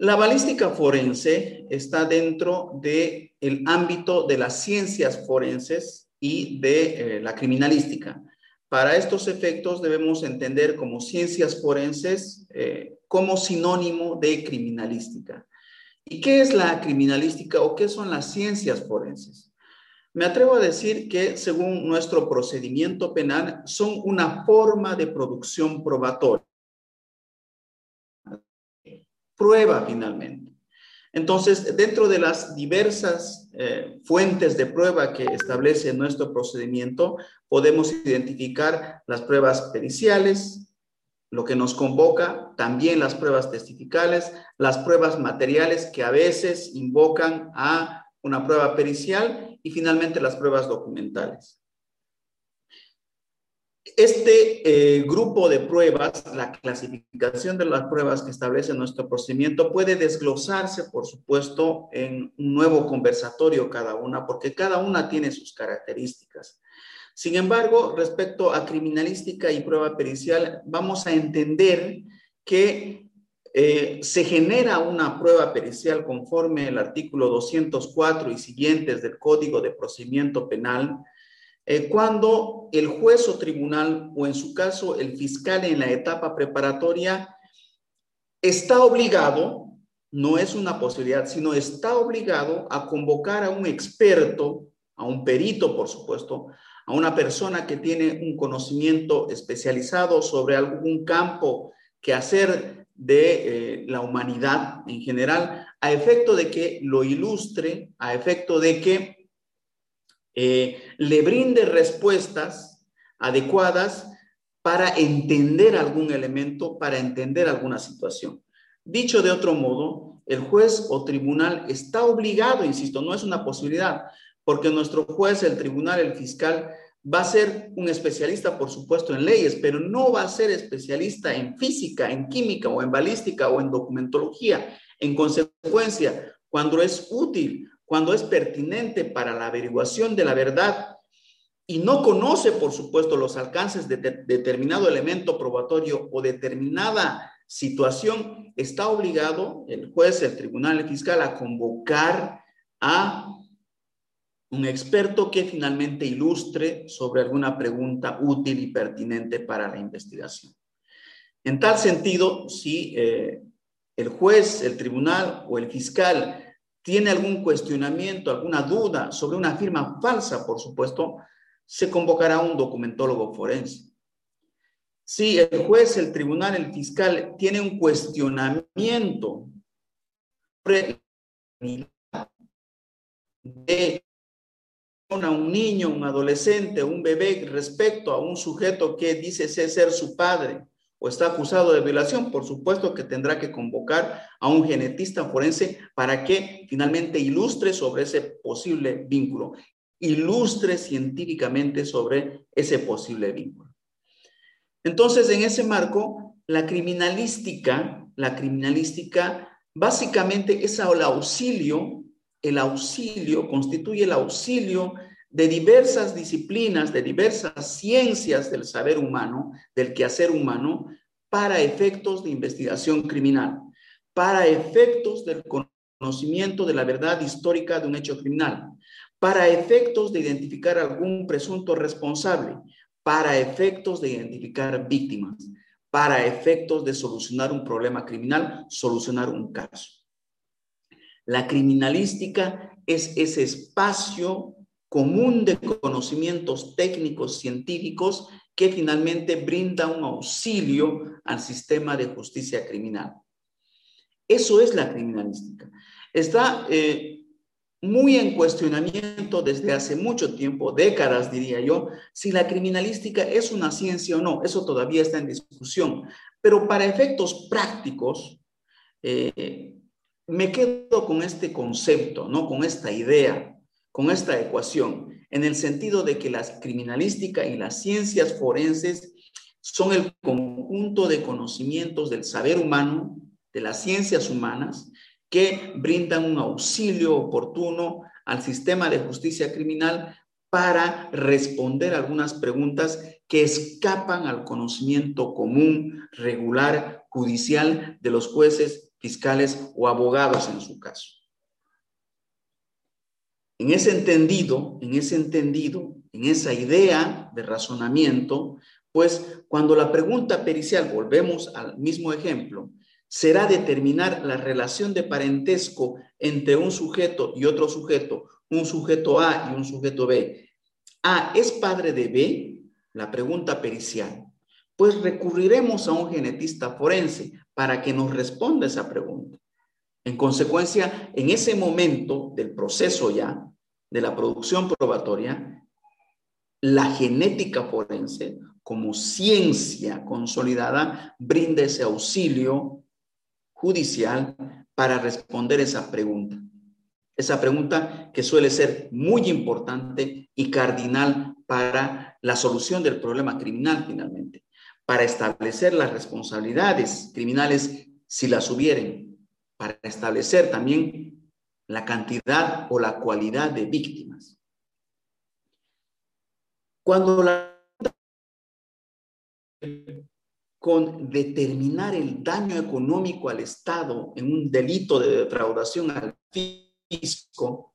La balística forense está dentro del el ámbito de las ciencias forenses y de eh, la criminalística. Para estos efectos debemos entender como ciencias forenses eh, como sinónimo de criminalística. ¿Y qué es la criminalística o qué son las ciencias forenses? Me atrevo a decir que según nuestro procedimiento penal son una forma de producción probatoria prueba finalmente. Entonces, dentro de las diversas eh, fuentes de prueba que establece nuestro procedimiento, podemos identificar las pruebas periciales, lo que nos convoca, también las pruebas testificales, las pruebas materiales que a veces invocan a una prueba pericial y finalmente las pruebas documentales. Este eh, grupo de pruebas, la clasificación de las pruebas que establece nuestro procedimiento puede desglosarse, por supuesto, en un nuevo conversatorio cada una, porque cada una tiene sus características. Sin embargo, respecto a criminalística y prueba pericial, vamos a entender que eh, se genera una prueba pericial conforme el artículo 204 y siguientes del Código de Procedimiento Penal, eh, cuando el juez o tribunal, o en su caso el fiscal en la etapa preparatoria, está obligado, no es una posibilidad, sino está obligado a convocar a un experto, a un perito, por supuesto, a una persona que tiene un conocimiento especializado sobre algún campo que hacer de eh, la humanidad en general, a efecto de que lo ilustre, a efecto de que eh, le brinde respuestas adecuadas para entender algún elemento, para entender alguna situación. Dicho de otro modo, el juez o tribunal está obligado, insisto, no es una posibilidad, porque nuestro juez, el tribunal, el fiscal, va a ser un especialista, por supuesto, en leyes, pero no va a ser especialista en física, en química o en balística o en documentología. En consecuencia, cuando es útil cuando es pertinente para la averiguación de la verdad y no conoce, por supuesto, los alcances de, determinado elemento probatorio o determinada situación, está obligado el juez, el tribunal, el fiscal a convocar a un experto que finalmente ilustre sobre alguna pregunta útil y pertinente para la investigación. En tal sentido, si eh, el juez, el tribunal o el fiscal tiene algún cuestionamiento, alguna duda sobre una firma falsa, por supuesto, se convocará a un documentólogo forense. Si el juez, el tribunal, el fiscal tiene un cuestionamiento sobre de un niño, un adolescente, un bebé respecto a un sujeto que dice ser su padre, o está acusado de violación, por supuesto que tendrá que convocar a un genetista forense para que finalmente ilustre sobre ese posible vínculo, ilustre científicamente sobre ese posible vínculo. Entonces, en ese marco, la criminalística, la criminalística básicamente es el auxilio, el auxilio constituye el auxilio de diversas disciplinas, de diversas ciencias del saber humano, del quehacer humano, para efectos de investigación criminal, para efectos del conocimiento de la verdad histórica de un hecho criminal, para efectos de identificar algún presunto responsable, para efectos de identificar víctimas, para efectos de solucionar un problema criminal, solucionar un caso. La criminalística es ese espacio común de conocimientos técnicos científicos que finalmente brinda un auxilio al sistema de justicia criminal. Eso es la criminalística. Está eh, muy en cuestionamiento desde hace mucho tiempo, décadas diría yo, si la criminalística es una ciencia o no. Eso todavía está en discusión. Pero para efectos prácticos, eh, me quedo con este concepto, ¿no? con esta idea con esta ecuación, en el sentido de que la criminalística y las ciencias forenses son el conjunto de conocimientos del saber humano, de las ciencias humanas, que brindan un auxilio oportuno al sistema de justicia criminal para responder algunas preguntas que escapan al conocimiento común, regular, judicial de los jueces fiscales o abogados en su caso. En ese entendido, en ese entendido, en esa idea de razonamiento, pues cuando la pregunta pericial, volvemos al mismo ejemplo, será determinar la relación de parentesco entre un sujeto y otro sujeto, un sujeto A y un sujeto B. A es padre de B, la pregunta pericial. Pues recurriremos a un genetista forense para que nos responda esa pregunta. En consecuencia, en ese momento del proceso ya, de la producción probatoria, la genética forense, como ciencia consolidada, brinda ese auxilio judicial para responder esa pregunta. Esa pregunta que suele ser muy importante y cardinal para la solución del problema criminal finalmente, para establecer las responsabilidades criminales si las hubieren, para establecer también la cantidad o la cualidad de víctimas. Cuando la con determinar el daño económico al Estado en un delito de defraudación al fisco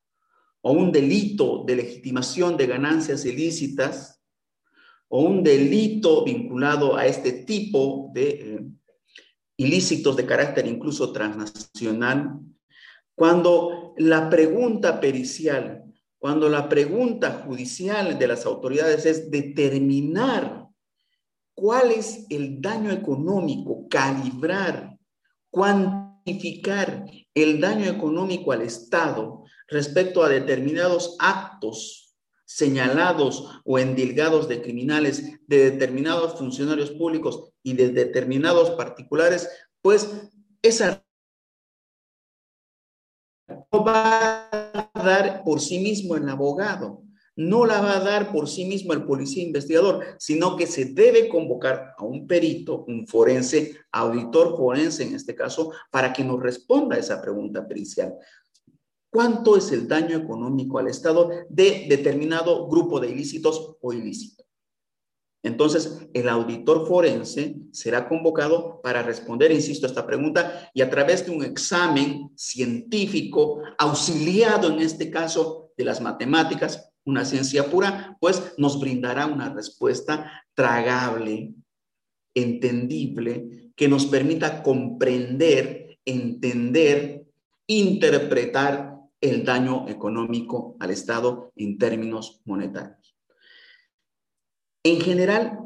o un delito de legitimación de ganancias ilícitas o un delito vinculado a este tipo de eh, ilícitos de carácter incluso transnacional, cuando la pregunta pericial, cuando la pregunta judicial de las autoridades es determinar cuál es el daño económico, calibrar, cuantificar el daño económico al Estado respecto a determinados actos señalados o endilgados de criminales, de determinados funcionarios públicos y de determinados particulares, pues esa no va a dar por sí mismo el abogado, no la va a dar por sí mismo el policía investigador, sino que se debe convocar a un perito, un forense, auditor forense en este caso, para que nos responda esa pregunta pericial. ¿Cuánto es el daño económico al Estado de determinado grupo de ilícitos o ilícitos? Entonces, el auditor forense será convocado para responder, insisto, a esta pregunta y a través de un examen científico auxiliado en este caso de las matemáticas, una ciencia pura, pues nos brindará una respuesta tragable, entendible, que nos permita comprender, entender, interpretar el daño económico al Estado en términos monetarios. En general,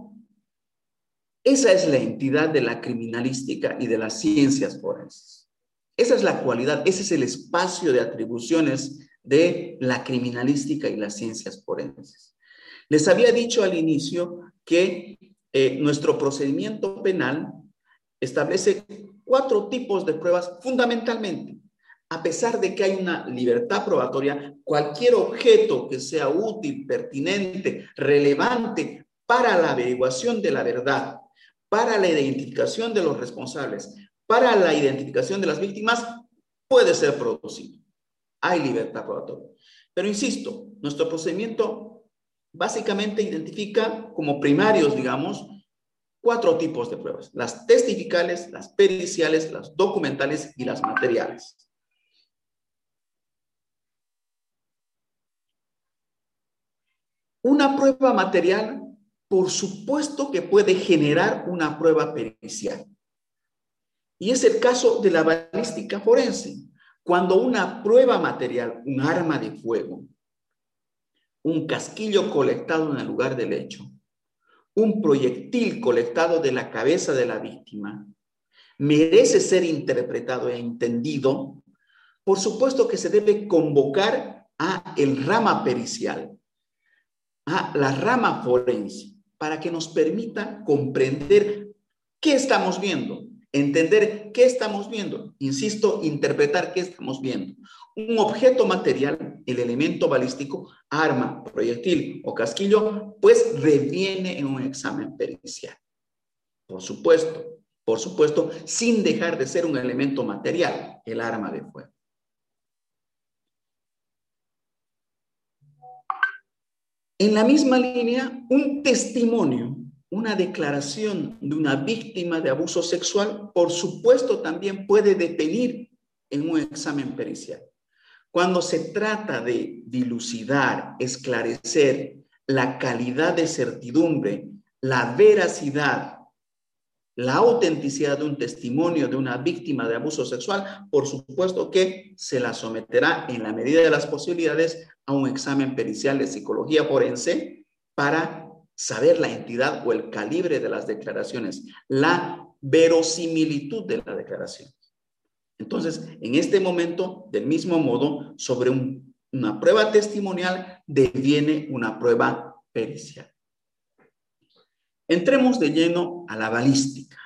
esa es la entidad de la criminalística y de las ciencias forenses. Esa es la cualidad, ese es el espacio de atribuciones de la criminalística y las ciencias forenses. Les había dicho al inicio que eh, nuestro procedimiento penal establece cuatro tipos de pruebas fundamentalmente. A pesar de que hay una libertad probatoria, cualquier objeto que sea útil, pertinente, relevante para la averiguación de la verdad, para la identificación de los responsables, para la identificación de las víctimas, puede ser producido hay libertad probatoria. Pero insisto, nuestro procedimiento básicamente identifica como primarios, digamos, cuatro tipos de pruebas. Las testificales, las periciales, las documentales y las materiales. Una prueba material, por supuesto que puede generar una prueba pericial. Y es el caso de la balística forense. Cuando una prueba material, un arma de fuego, un casquillo colectado en el lugar del hecho, un proyectil colectado de la cabeza de la víctima, merece ser interpretado e entendido, por supuesto que se debe convocar a el rama pericial, a la rama forense, para que nos permita comprender qué estamos viendo, entender qué estamos viendo. Insisto, interpretar qué estamos viendo. Un objeto material, el elemento balístico, arma, proyectil o casquillo, pues reviene en un examen pericial. Por supuesto, por supuesto, sin dejar de ser un elemento material, el arma de fuego. En la misma línea, un testimonio una declaración de una víctima de abuso sexual, por supuesto, también puede detenir en un examen pericial. Cuando se trata de dilucidar, esclarecer la calidad de certidumbre, la veracidad, la autenticidad de un testimonio de una víctima de abuso sexual, por supuesto que se la someterá en la medida de las posibilidades a un examen pericial de psicología forense para saber la entidad o el calibre de las declaraciones, la verosimilitud de la declaración. Entonces, en este momento, del mismo modo, sobre una prueba testimonial deviene una prueba pericial. Entremos de lleno a la balística.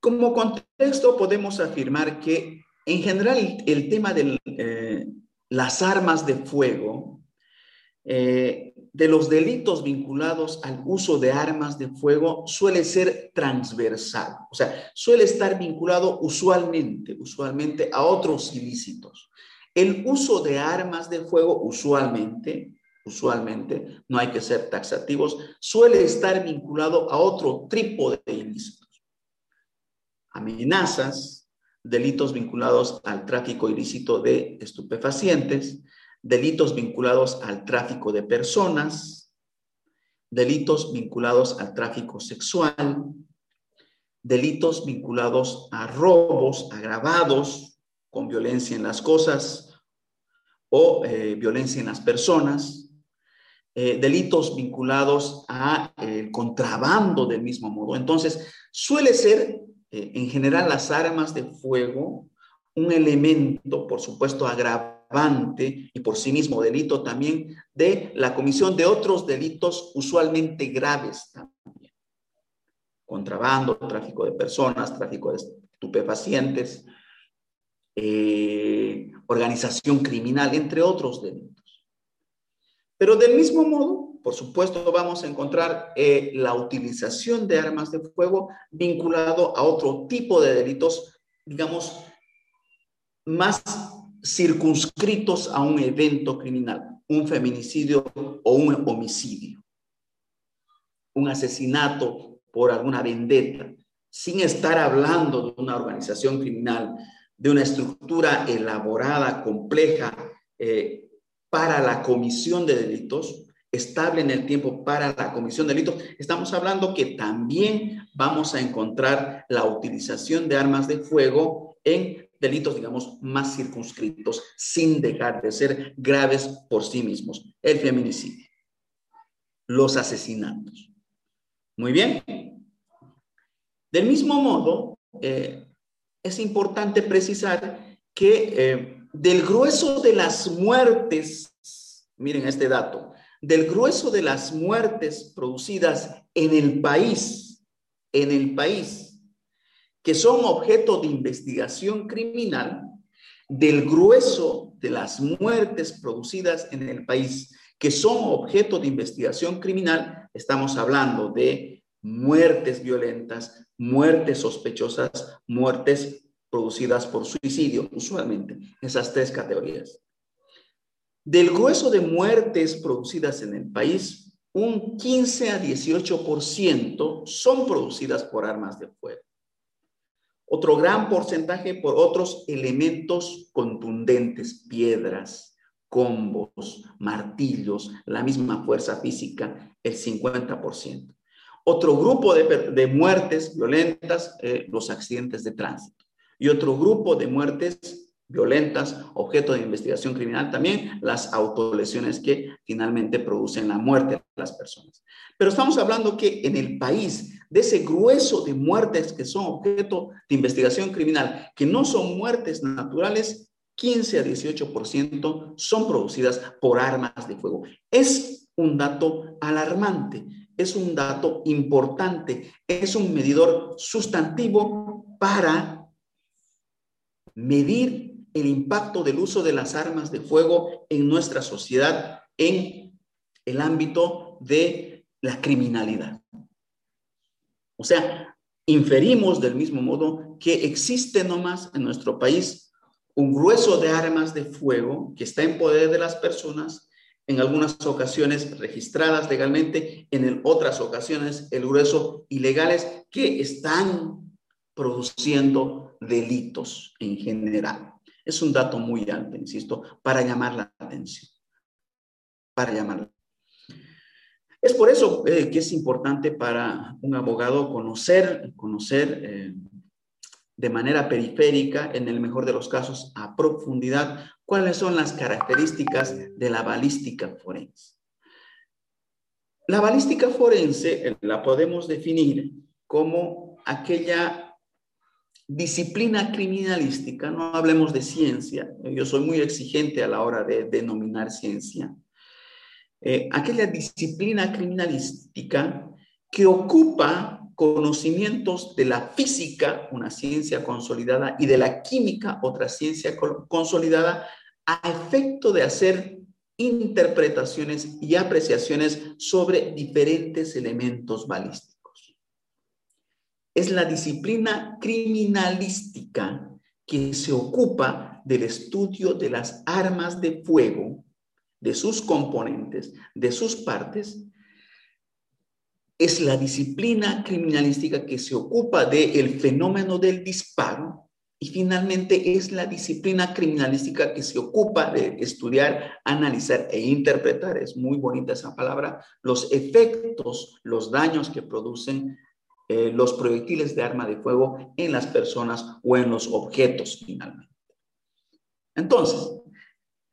Como contexto podemos afirmar que en general el tema de eh, las armas de fuego eh, de los delitos vinculados al uso de armas de fuego suele ser transversal, o sea, suele estar vinculado usualmente, usualmente a otros ilícitos. El uso de armas de fuego usualmente, usualmente, no hay que ser taxativos, suele estar vinculado a otro tipo de ilícitos. Amenazas, delitos vinculados al tráfico ilícito de estupefacientes, delitos vinculados al tráfico de personas, delitos vinculados al tráfico sexual, delitos vinculados a robos agravados con violencia en las cosas o eh, violencia en las personas, eh, delitos vinculados a el contrabando del mismo modo. Entonces, suele ser eh, en general las armas de fuego un elemento, por supuesto, agravado y por sí mismo delito también de la comisión de otros delitos usualmente graves también. Contrabando, tráfico de personas, tráfico de estupefacientes, eh, organización criminal, entre otros delitos. Pero del mismo modo, por supuesto, vamos a encontrar eh, la utilización de armas de fuego vinculado a otro tipo de delitos, digamos, más circunscritos a un evento criminal, un feminicidio o un homicidio, un asesinato por alguna vendetta, sin estar hablando de una organización criminal, de una estructura elaborada, compleja, eh, para la comisión de delitos, estable en el tiempo para la comisión de delitos, estamos hablando que también vamos a encontrar la utilización de armas de fuego en delitos, digamos, más circunscritos, sin dejar de ser graves por sí mismos. El feminicidio, los asesinatos. Muy bien. Del mismo modo, eh, es importante precisar que eh, del grueso de las muertes, miren este dato, del grueso de las muertes producidas en el país, en el país, que son objeto de investigación criminal del grueso de las muertes producidas en el país, que son objeto de investigación criminal, estamos hablando de muertes violentas, muertes sospechosas, muertes producidas por suicidio, usualmente, esas tres categorías. Del grueso de muertes producidas en el país, un 15 a 18% son producidas por armas de fuego. Otro gran porcentaje por otros elementos contundentes, piedras, combos, martillos, la misma fuerza física, el 50%. Otro grupo de, muertes violentas, eh, los accidentes de tránsito. Y otro grupo de muertes violentas, objeto de investigación criminal, también las autolesiones que finalmente producen la muerte de las personas. Pero estamos hablando que en el país, de ese grueso de muertes que son objeto de investigación criminal, que no son muertes naturales, 15 a 18% son producidas por armas de fuego. Es un dato alarmante, es un dato importante, es un medidor sustantivo para medir el impacto del uso de las armas de fuego en nuestra sociedad en el ámbito de la criminalidad. O sea, inferimos del mismo modo que existe nomás en nuestro país un grueso de armas de fuego que está en poder de las personas en algunas ocasiones registradas legalmente, en otras ocasiones el grueso ilegales que están produciendo delitos en general. Es un dato muy alto, insisto, para llamar la atención. Para llamar. Es por eso eh, que es importante para un abogado conocer, conocer eh, de manera periférica, en el mejor de los casos, a profundidad, cuáles son las características de la balística forense. La balística forense la podemos definir como aquella disciplina criminalística, no hablemos de ciencia, yo soy muy exigente a la hora de denominar ciencia, eh, aquella disciplina criminalística que ocupa conocimientos de la física, una ciencia consolidada, y de la química, otra ciencia consolidada, a efecto de hacer interpretaciones y apreciaciones sobre diferentes elementos balísticos. Es la disciplina criminalística que se ocupa del estudio de las armas de fuego, de sus componentes, de sus partes, es la disciplina criminalística que se ocupa del fenómeno del disparo. Y finalmente es la disciplina criminalística que se ocupa de estudiar, analizar e interpretar, es muy bonita esa palabra, los efectos, los daños que producen eh, los proyectiles de arma de fuego en las personas o en los objetos finalmente. Entonces,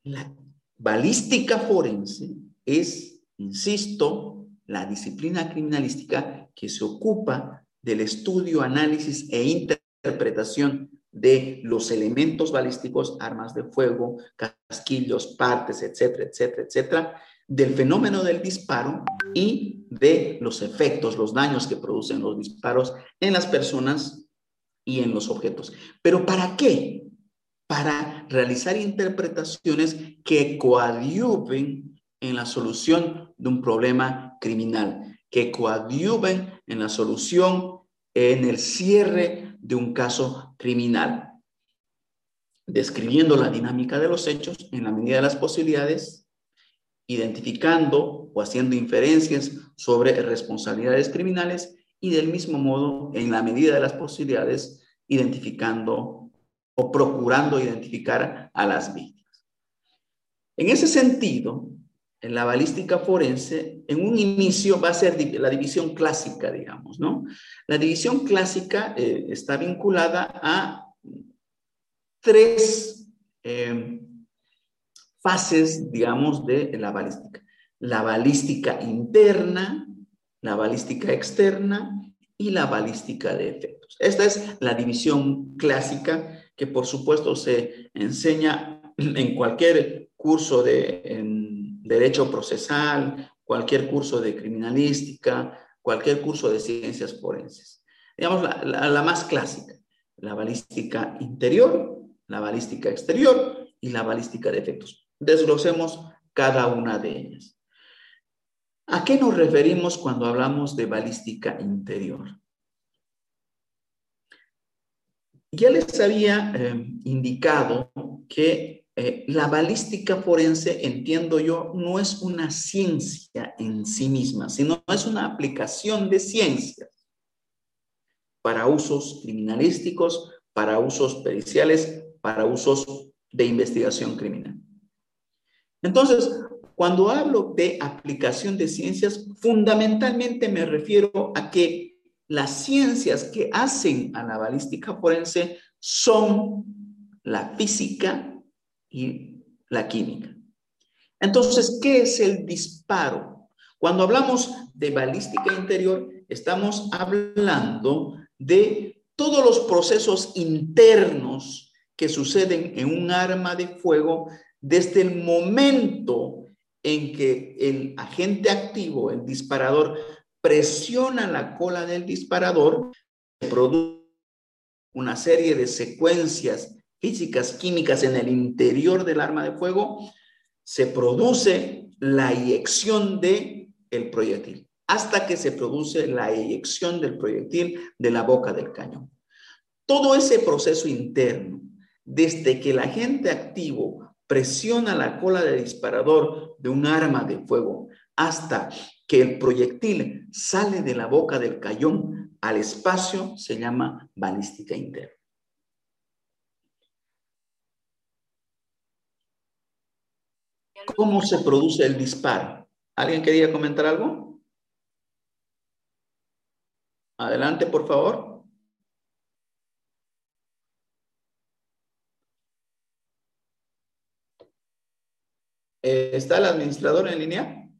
la balística forense es, insisto, la disciplina criminalística que se ocupa del estudio, análisis e interpretación de los elementos balísticos, armas de fuego, casquillos, partes, etcétera, etcétera, etcétera, del fenómeno del disparo y de los efectos, los daños que producen los disparos en las personas y en los objetos. ¿Pero para qué? Para realizar interpretaciones que coadyuven en la solución de un problema criminal, que coadyuven en la solución, en el cierre de un caso criminal, describiendo la dinámica de los hechos en la medida de las posibilidades, identificando o haciendo inferencias sobre responsabilidades criminales y del mismo modo, en la medida de las posibilidades, identificando o procurando identificar a las víctimas. En ese sentido, en la balística forense, en un inicio va a ser la división clásica, digamos, ¿no? La división clásica eh, está vinculada a tres eh, fases, digamos, de la balística. La balística interna, la balística externa y la balística de efectos. Esta es la división clásica que por supuesto se enseña en cualquier curso de derecho procesal, cualquier curso de criminalística, cualquier curso de ciencias forenses. Digamos, la, más clásica, la balística interior, la balística exterior y la balística de efectos. Desglosemos cada una de ellas. ¿A qué nos referimos cuando hablamos de balística interior? Ya les había eh, indicado que eh, la balística forense, entiendo yo, no es una ciencia en sí misma, sino es una aplicación de ciencias para usos criminalísticos, para usos periciales, para usos de investigación criminal. Entonces, cuando hablo de aplicación de ciencias, fundamentalmente me refiero a que las ciencias que hacen a la balística forense son la física, y la química. Entonces, ¿qué es el disparo? Cuando hablamos de balística interior, estamos hablando de todos los procesos internos que suceden en un arma de fuego desde el momento en que el agente activo, el disparador, presiona la cola del disparador, produce una serie de secuencias físicas, químicas en el interior del arma de fuego, se produce la eyección de el proyectil, hasta que se produce la eyección del proyectil de la boca del cañón. Todo ese proceso interno, desde que el agente activo presiona la cola del disparador de un arma de fuego hasta que el proyectil sale de la boca del cañón al espacio, se llama balística interna. ¿Cómo se produce el disparo? ¿Alguien quería comentar algo? Adelante, por favor. Eh, ¿Está el administrador en línea?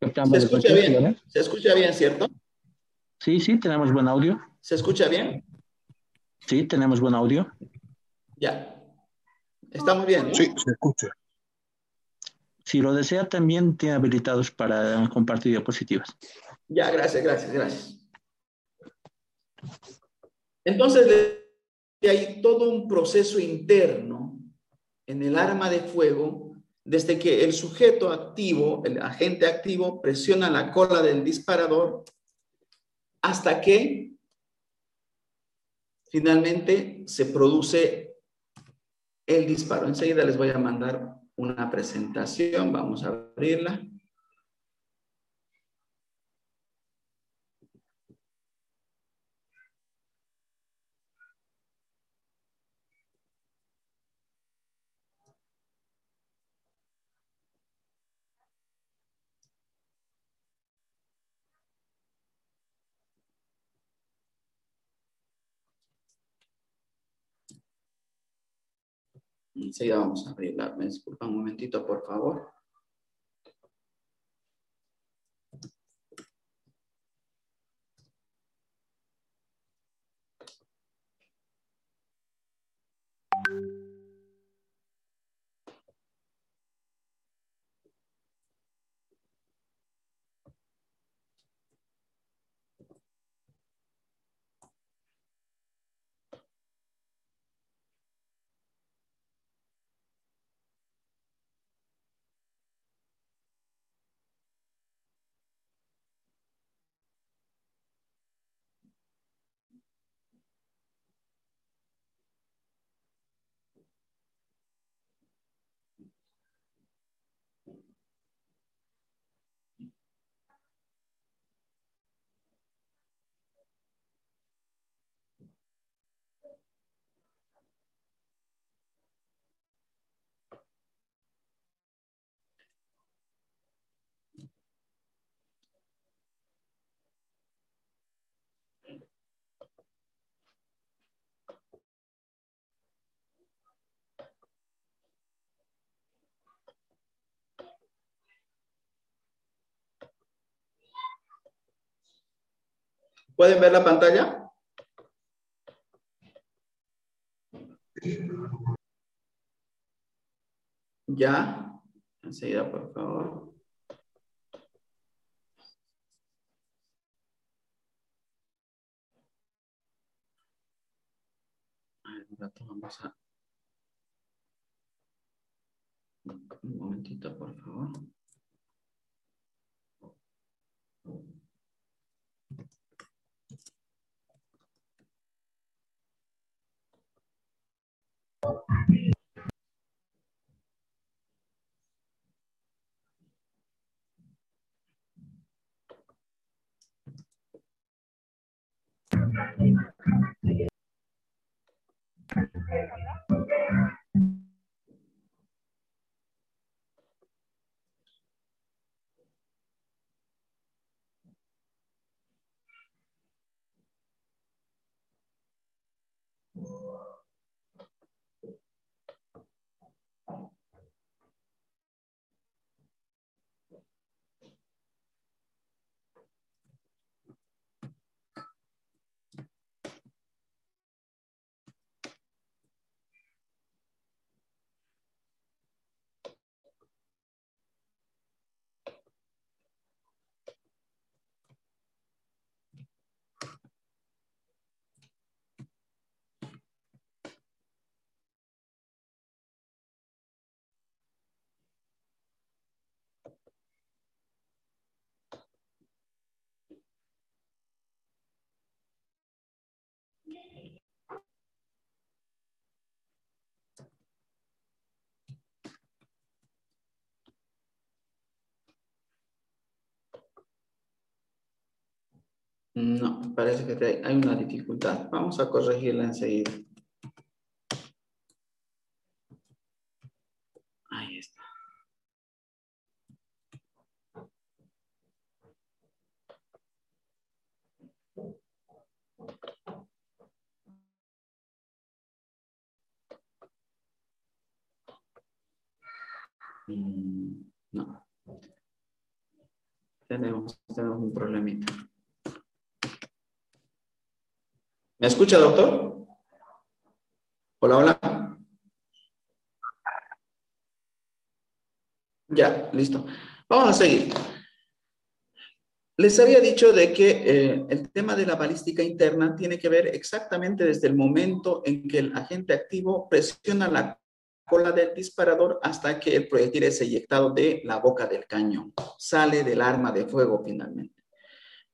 Se escucha bien, se escucha bien, ¿cierto? Sí, sí, tenemos buen audio. ¿Se escucha bien? Sí, tenemos buen audio. Ya. Estamos bien. Sí, se escucha. Si lo desea, también tiene habilitados para compartir diapositivas. Ya, gracias, gracias, gracias. Entonces, hay todo un proceso interno en el arma de fuego desde que el sujeto activo, el agente activo, presiona la cola del disparador hasta que finalmente se produce el disparo. Enseguida les voy a mandar una presentación, vamos a abrirla. Enseguida vamos a abrirla. Me disculpa un momentito, por favor. ¿Pueden ver la pantalla? Ya. Enseguida, por favor. vamos a... Un momentito, por favor. No, parece que hay una dificultad. Vamos a corregirla enseguida. Ahí está. Mm, no. Tenemos, tenemos un problemita. ¿Me escucha, doctor? Hola, hola. Ya, listo. Vamos a seguir. Les había dicho de que eh, el tema de la balística interna tiene que ver exactamente desde el momento en que el agente activo presiona la cola del disparador hasta que el proyectil es eyectado de la boca del cañón. Sale del arma de fuego finalmente.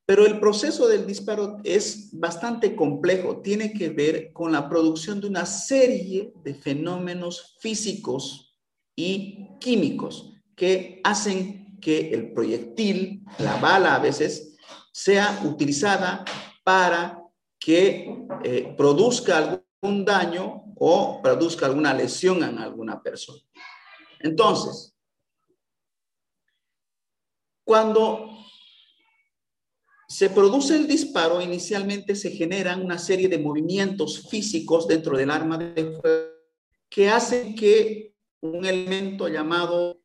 Pero el proceso del disparo es bastante complejo, tiene que ver con la producción de una serie de fenómenos físicos y químicos que hacen que el proyectil, la bala a veces, sea utilizada para que eh, produzca algún daño o produzca alguna lesión en alguna persona. Entonces, cuando se produce el disparo, inicialmente se generan una serie de movimientos físicos dentro del arma de fuego que hacen que un elemento llamado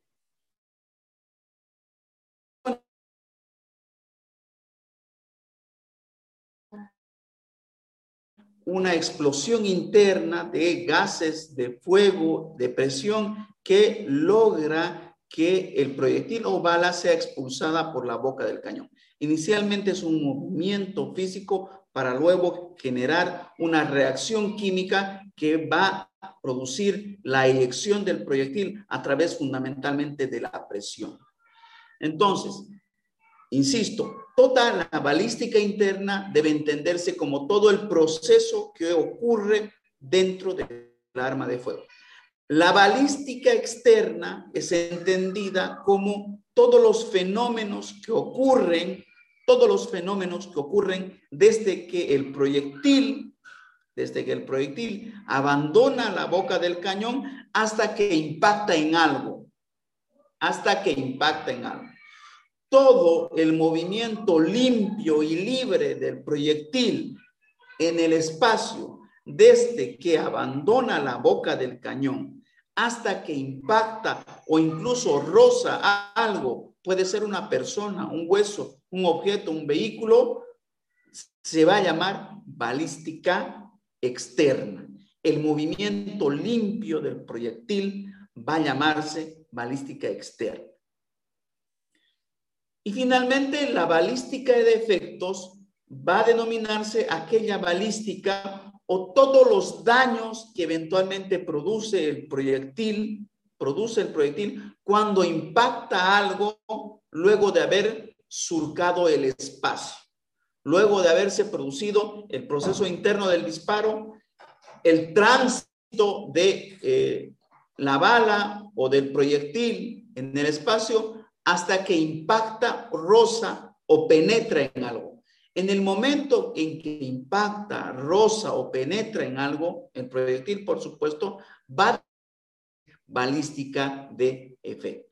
una explosión interna de gases de fuego, de presión, que logra que el proyectil o bala sea expulsada por la boca del cañón. Inicialmente es un movimiento físico para luego generar una reacción química que va a producir la eyección del proyectil a través fundamentalmente de la presión. Entonces, insisto, toda la balística interna debe entenderse como todo el proceso que ocurre dentro del arma de fuego. La balística externa es entendida como todos los fenómenos que ocurren todos los fenómenos que ocurren desde que el proyectil, desde que el proyectil abandona la boca del cañón hasta que impacta en algo, hasta que impacta en algo. Todo el movimiento limpio y libre del proyectil en el espacio, desde que abandona la boca del cañón hasta que impacta o incluso roza algo, puede ser una persona, un hueso, un objeto, un vehículo, se va a llamar balística externa. El movimiento limpio del proyectil va a llamarse balística externa. Y finalmente, la balística de efectos va a denominarse aquella balística o todos los daños que eventualmente produce el proyectil, produce el proyectil cuando impacta algo luego de haber surcado el espacio. Luego de haberse producido el proceso interno del disparo, el tránsito de eh, la bala o del proyectil en el espacio hasta que impacta, rosa o penetra en algo. En el momento en que impacta, rosa o penetra en algo, el proyectil, por supuesto, va balística de efecto.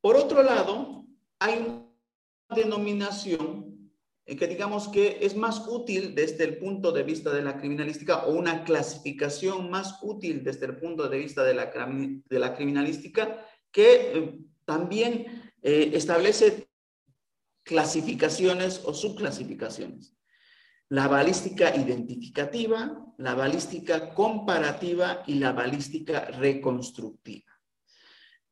Por otro lado, hay una denominación que digamos que es más útil desde el punto de vista de la criminalística o una clasificación más útil desde el punto de vista de la, de la criminalística que eh, también eh, establece clasificaciones o subclasificaciones. La balística identificativa, la balística comparativa y la balística reconstructiva.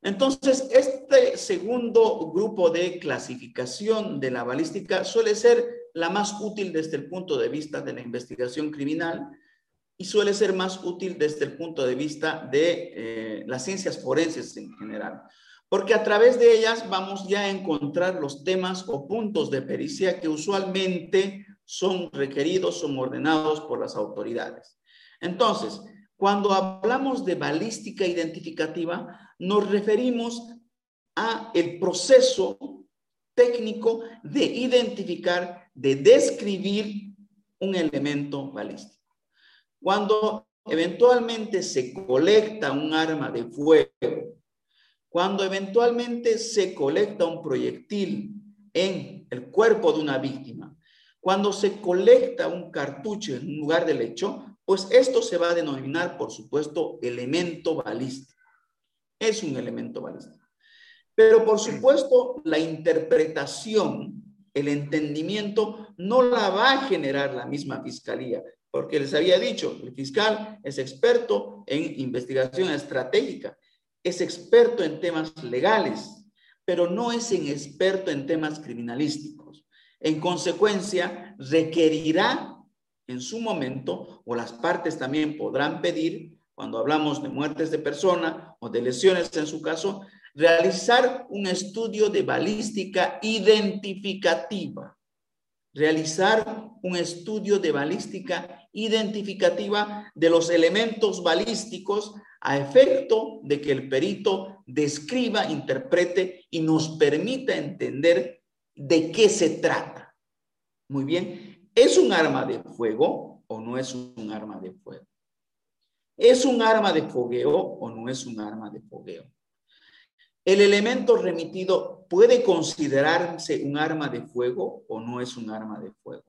Entonces, este segundo grupo de clasificación de la balística suele ser la más útil desde el punto de vista de la investigación criminal y suele ser más útil desde el punto de vista de eh, las ciencias forenses en general, porque a través de ellas vamos ya a encontrar los temas o puntos de pericia que usualmente son requeridos, son ordenados por las autoridades. Entonces, cuando hablamos de balística identificativa, nos referimos a el proceso técnico de identificar, de describir un elemento balístico. Cuando eventualmente se colecta un arma de fuego, cuando eventualmente se colecta un proyectil en el cuerpo de una víctima, cuando se colecta un cartucho en un lugar del hecho, pues esto se va a denominar, por supuesto, elemento balístico. Es un elemento balístico. Pero, por supuesto, la interpretación, el entendimiento, no la va a generar la misma fiscalía, porque les había dicho, el fiscal es experto en investigación estratégica, es experto en temas legales, pero no es en experto en temas criminalísticos. En consecuencia, requerirá en su momento, o las partes también podrán pedir, cuando hablamos de muertes de persona o de lesiones en su caso, realizar un estudio de balística identificativa. Realizar un estudio de balística identificativa de los elementos balísticos a efecto de que el perito describa, interprete y nos permita entender de qué se trata. Muy bien, ¿Es un arma de fuego o no es un arma de fuego? ¿Es un arma de fogueo o no es un arma de fogueo? ¿El elemento remitido puede considerarse un arma de fuego o no es un arma de fuego?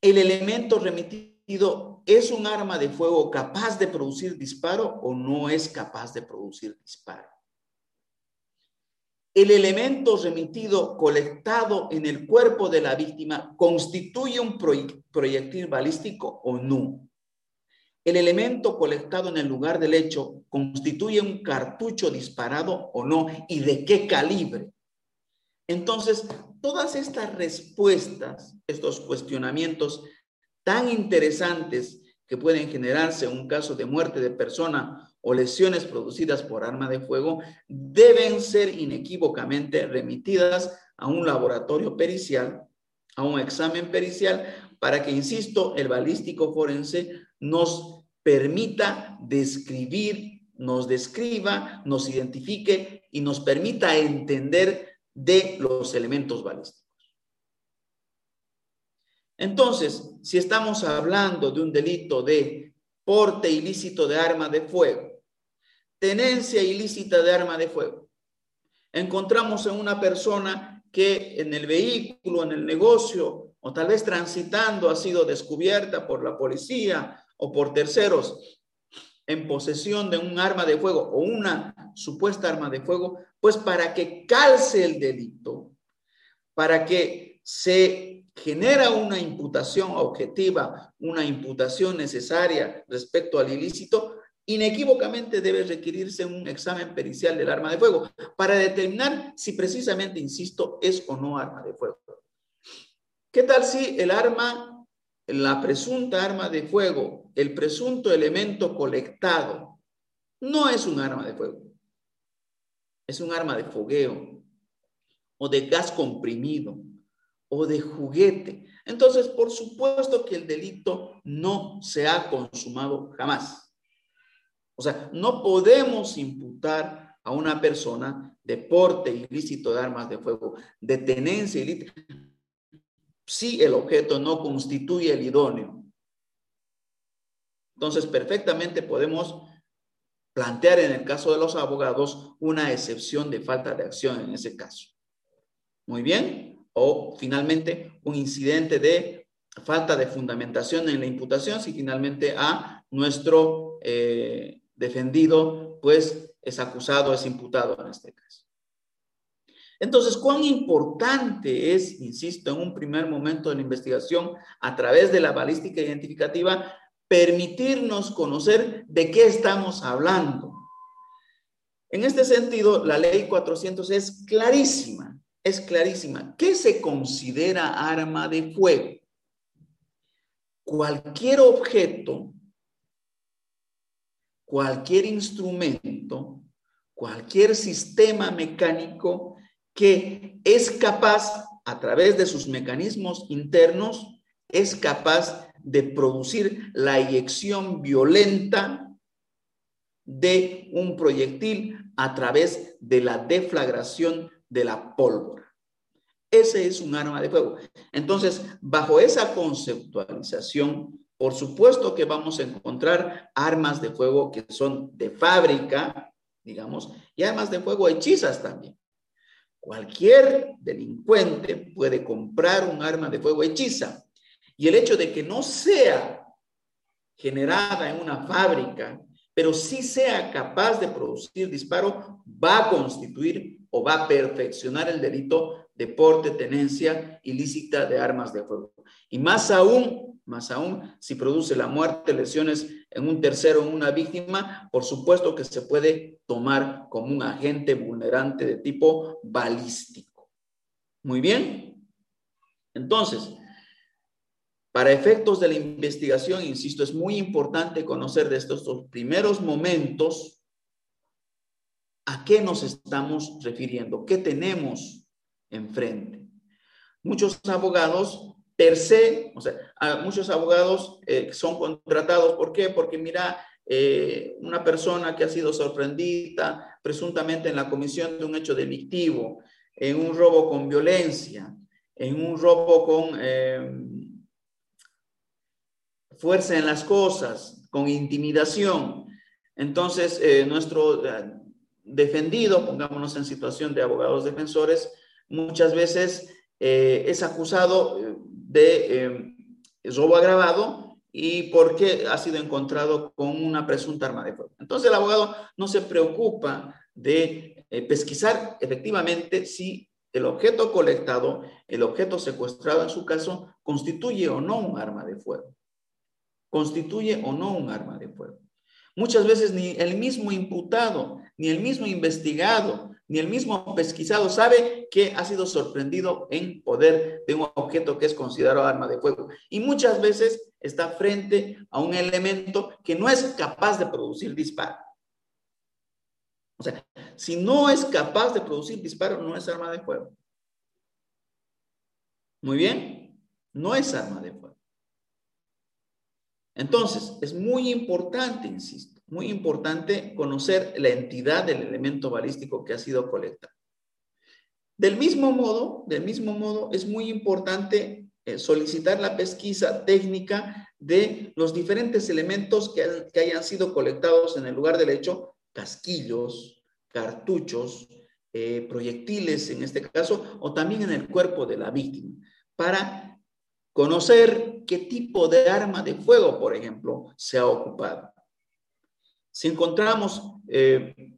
¿El elemento remitido es un arma de fuego capaz de producir disparo o no es capaz de producir disparo? el elemento remitido colectado en el cuerpo de la víctima constituye un proyectil balístico o no. El elemento colectado en el lugar del hecho constituye un cartucho disparado o no y de qué calibre. Entonces, todas estas respuestas, estos cuestionamientos tan interesantes que pueden generarse en un caso de muerte de persona o lesiones producidas por arma de fuego deben ser inequívocamente remitidas a un laboratorio pericial, a un examen pericial, para que, insisto, el balístico forense nos permita describir, nos describa, nos identifique y nos permita entender de los elementos balísticos. Entonces, si estamos hablando de un delito de porte ilícito de arma de fuego, tenencia ilícita de arma de fuego. Encontramos en una persona que en el vehículo, en el negocio, o tal vez transitando, ha sido descubierta por la policía o por terceros en posesión de un arma de fuego o una supuesta arma de fuego, pues para que calce el delito, para que se genera una imputación objetiva, una imputación necesaria respecto al ilícito, inequívocamente debe requerirse un examen pericial del arma de fuego para determinar si precisamente, insisto, es o no arma de fuego. ¿Qué tal si el arma, la presunta arma de fuego, el presunto elemento colectado, no es un arma de fuego? Es un arma de fogueo o de gas comprimido o de juguete. Entonces, por supuesto que el delito no se ha consumado jamás. O sea, no podemos imputar a una persona deporte ilícito de armas de fuego, de tenencia ilícita, si el objeto no constituye el idóneo. Entonces, perfectamente podemos plantear en el caso de los abogados una excepción de falta de acción en ese caso. Muy bien. O finalmente un incidente de falta de fundamentación en la imputación si finalmente a nuestro eh, defendido, pues es acusado, es imputado en este caso. Entonces, cuán importante es, insisto, en un primer momento de la investigación, a través de la balística identificativa, permitirnos conocer de qué estamos hablando. En este sentido, la ley 400 es clarísima, es clarísima. ¿Qué se considera arma de fuego? Cualquier objeto cualquier instrumento, cualquier sistema mecánico que es capaz, a través de sus mecanismos internos, es capaz de producir la eyección violenta de un proyectil a través de la deflagración de la pólvora. Ese es un arma de fuego. Entonces, bajo esa conceptualización, por supuesto que vamos a encontrar armas de fuego que son de fábrica, digamos, y armas de fuego hechizas también. Cualquier delincuente puede comprar un arma de fuego hechiza y el hecho de que no sea generada en una fábrica, pero sí sea capaz de producir disparo, va a constituir o va a perfeccionar el delito de porte, tenencia ilícita de armas de fuego. Y más aún, más aún, si produce la muerte, lesiones en un tercero, en una víctima, por supuesto que se puede tomar como un agente vulnerante de tipo balístico. Muy bien. Entonces, para efectos de la investigación, insisto, es muy importante conocer de estos primeros momentos a qué nos estamos refiriendo, qué tenemos enfrente. Muchos abogados per se, o sea, muchos abogados eh, son contratados, ¿por qué? Porque mira, eh, una persona que ha sido sorprendida presuntamente en la comisión de un hecho delictivo, en un robo con violencia, en un robo con eh, fuerza en las cosas, con intimidación. Entonces, nuestro defendido, pongámonos en situación de abogados defensores, muchas veces es acusado de eh, robo agravado y porque ha sido encontrado con una presunta arma de fuego. Entonces el abogado no se preocupa de eh, pesquisar efectivamente si el objeto colectado, el objeto secuestrado en su caso, constituye o no un arma de fuego. Constituye o no un arma de fuego. Muchas veces ni el mismo imputado, ni el mismo investigado, ni el mismo pesquisado sabe que ha sido sorprendido en poder de un objeto que es considerado arma de fuego. Y muchas veces está frente a un elemento que no es capaz de producir disparo. O sea, si no es capaz de producir disparo, no es arma de fuego. Muy bien, no es arma de fuego. Entonces, es muy importante, insisto, muy importante conocer la entidad del elemento balístico que ha sido colectado. Del mismo modo, del mismo modo, es muy importante eh, solicitar la pesquisa técnica de los diferentes elementos que, que, hayan sido colectados en el lugar del hecho, casquillos, cartuchos, eh, proyectiles en este caso, o también en el cuerpo de la víctima, para conocer qué tipo de arma de fuego, por ejemplo, se ha ocupado. Si encontramos eh,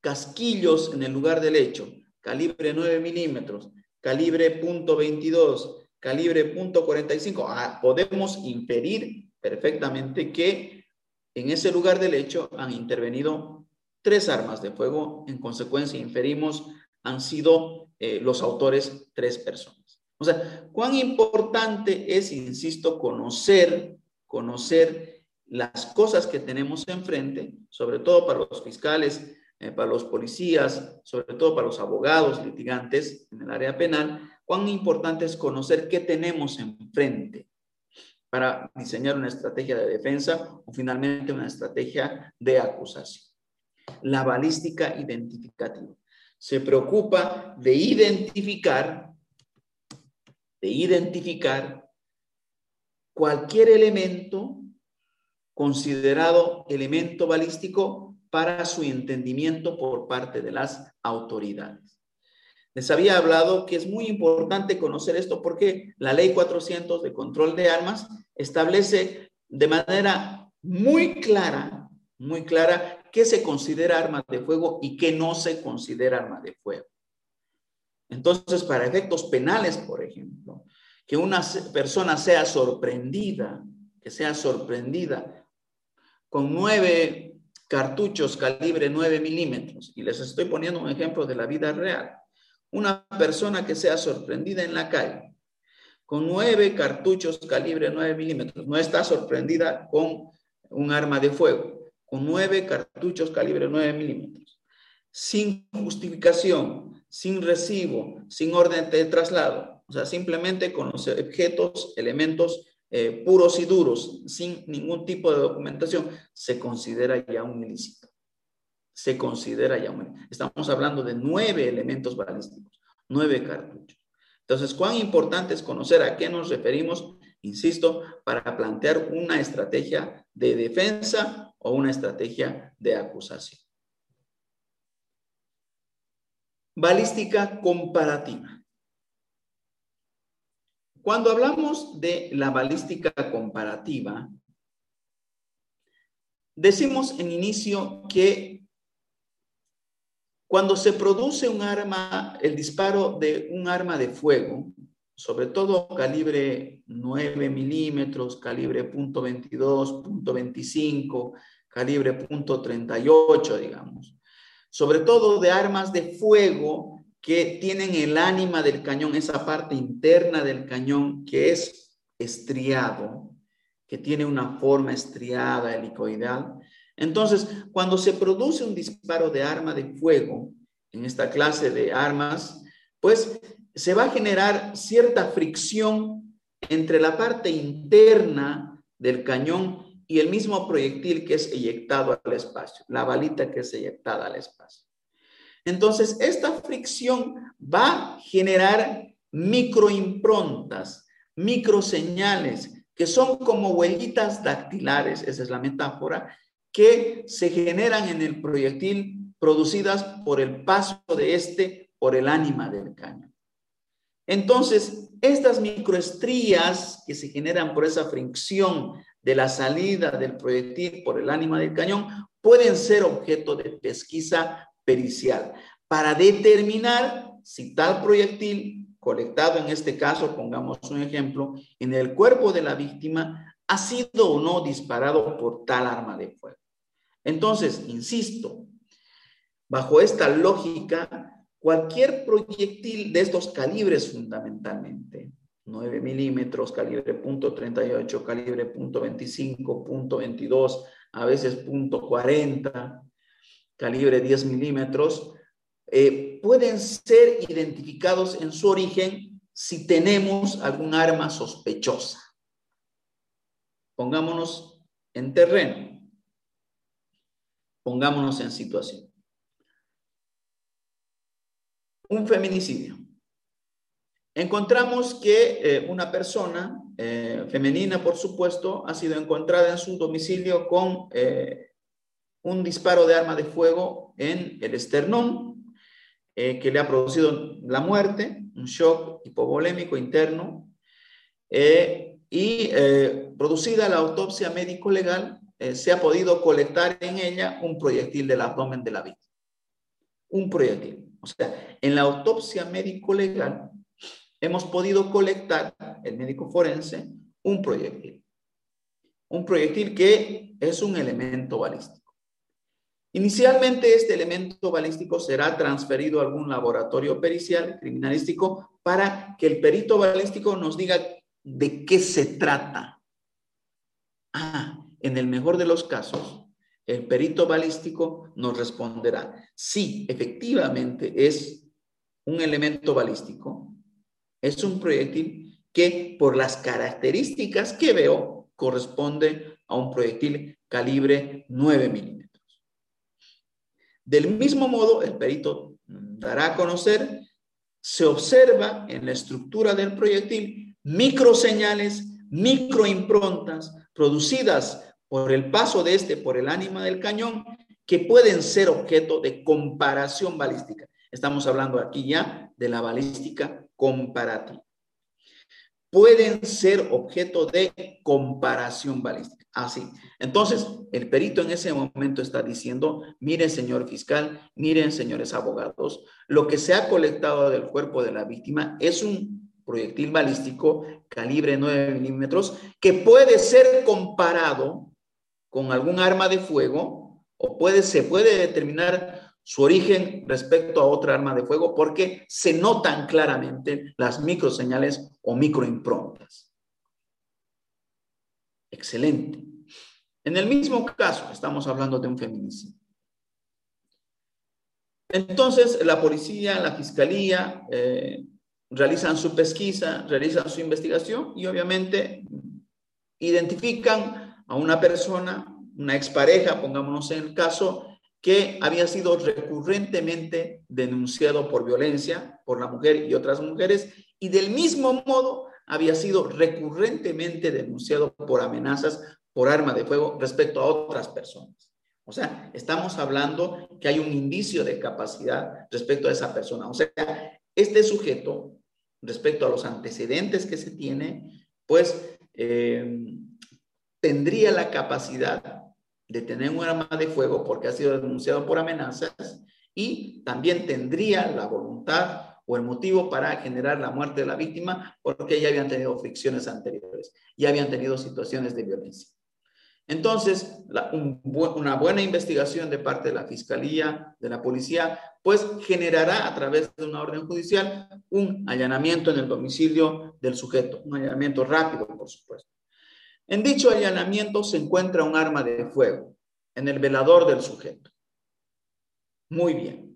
casquillos en el lugar del hecho, calibre 9 milímetros, calibre .22, calibre .45, ah, podemos inferir perfectamente que en ese lugar del hecho han intervenido tres armas de fuego. En consecuencia, inferimos han sido eh, los autores tres personas. O sea, cuán importante es, insisto, conocer, conocer las cosas que tenemos enfrente, sobre todo para los fiscales, eh, para los policías, sobre todo para los abogados litigantes en el área penal, cuán importante es conocer qué tenemos enfrente para diseñar una estrategia de defensa o finalmente una estrategia de acusación. La balística identificativa. Se preocupa de identificar, de identificar cualquier elemento considerado elemento balístico para su entendimiento por parte de las autoridades. Les había hablado que es muy importante conocer esto porque la ley 400 de control de armas establece de manera muy clara, muy clara, qué se considera arma de fuego y qué no se considera arma de fuego. Entonces, para efectos penales, por ejemplo, que una persona sea sorprendida, que sea sorprendida con nueve cartuchos calibre 9 milímetros, y les estoy poniendo un ejemplo de la vida real, una persona que sea sorprendida en la calle con nueve cartuchos calibre 9 milímetros, no está sorprendida con un arma de fuego, con nueve cartuchos calibre 9 milímetros, sin justificación, sin recibo, sin orden de traslado, O sea, simplemente con los objetos, elementos eh, puros y duros, sin ningún tipo de documentación, se considera ya un ilícito. Se considera ya un Estamos hablando de nueve elementos balísticos, nueve cartuchos. Entonces, cuán importante es conocer a qué nos referimos, insisto, para plantear una estrategia de defensa o una estrategia de acusación. Balística comparativa. Cuando hablamos de la balística comparativa, decimos en inicio que cuando se produce un arma, el disparo de un arma de fuego, sobre todo calibre 9 milímetros, calibre .22, .25, calibre .38, digamos, sobre todo de armas de fuego que tienen el ánima del cañón, esa parte interna del cañón que es estriado, que tiene una forma estriada, helicoidal. Entonces, cuando se produce un disparo de arma de fuego en esta clase de armas, pues se va a generar cierta fricción entre la parte interna del cañón y el mismo proyectil que es eyectado al espacio, la balita que es eyectada al espacio. Entonces, esta fricción va a generar microimprontas, microseñales, que son como huellitas dactilares, esa es la metáfora, que se generan en el proyectil producidas por el paso de este por el ánima del cañón. Entonces, estas microestrías que se generan por esa fricción de la salida del proyectil por el ánima del cañón pueden ser objeto de pesquisa pericial para determinar si tal proyectil colectado en este caso, pongamos un ejemplo, en el cuerpo de la víctima ha sido o no disparado por tal arma de fuego. Entonces, insisto, bajo esta lógica, cualquier proyectil de estos calibres fundamentalmente, 9 milímetros, calibre .38, calibre .25, .22, a veces .40, calibre 10 milímetros, eh, pueden ser identificados en su origen si tenemos algún arma sospechosa. Pongámonos en terreno. Pongámonos en situación. Un feminicidio. Encontramos que eh, una persona, eh, femenina por supuesto, ha sido encontrada en su domicilio con un disparo de arma de fuego en el esternón eh, que le ha producido la muerte, un shock hipovolémico interno, eh, y eh, producida la autopsia médico-legal, se ha podido colectar en ella un proyectil del abdomen de la víctima. Un proyectil. O sea, en la autopsia médico-legal hemos podido colectar, el médico forense, un proyectil. Un proyectil que es un elemento balístico. Inicialmente este elemento balístico será transferido a algún laboratorio pericial criminalístico para que el perito balístico nos diga de qué se trata. Ah, en el mejor de los casos, el perito balístico nos responderá, sí, efectivamente es un elemento balístico, es un proyectil que por las características que veo corresponde a un proyectil calibre 9 milímetros. Del mismo modo, el perito dará a conocer, se observa en la estructura del proyectil microseñales, microimprontas producidas por el paso de este por el ánima del cañón que pueden ser objeto de comparación balística. Estamos hablando aquí ya de la balística comparativa. Pueden ser objeto de comparación balística. Así. Entonces, el perito en ese momento está diciendo, miren, señor fiscal, miren, señores abogados, lo que se ha colectado del cuerpo de la víctima es un proyectil balístico calibre 9 milímetros que puede ser comparado con algún arma de fuego o puede, se puede determinar su origen respecto a otra arma de fuego porque se notan claramente las microseñales o microimprontas. Excelente. En el mismo caso, estamos hablando de un feminicidio. Entonces, la policía, la fiscalía, eh, realizan su pesquisa, realizan su investigación y obviamente identifican a una persona, una expareja, pongámonos en el caso, que había sido recurrentemente denunciado por violencia por la mujer y otras mujeres y del mismo modo había sido recurrentemente denunciado por amenazas por arma de fuego respecto a otras personas. O sea, estamos hablando que hay un indicio de capacidad respecto a esa persona. O sea, este sujeto, respecto a los antecedentes que se tiene, pues eh, tendría la capacidad de tener un arma de fuego porque ha sido denunciado por amenazas y también tendría la voluntad o el motivo para generar la muerte de la víctima porque ya habían tenido fricciones anteriores, ya habían tenido situaciones de violencia. Entonces, una buena investigación de parte de la Fiscalía, de la Policía, pues generará a través de una orden judicial un allanamiento en el domicilio del sujeto, un allanamiento rápido, por supuesto. En dicho allanamiento se encuentra un arma de fuego en el velador del sujeto. Muy bien.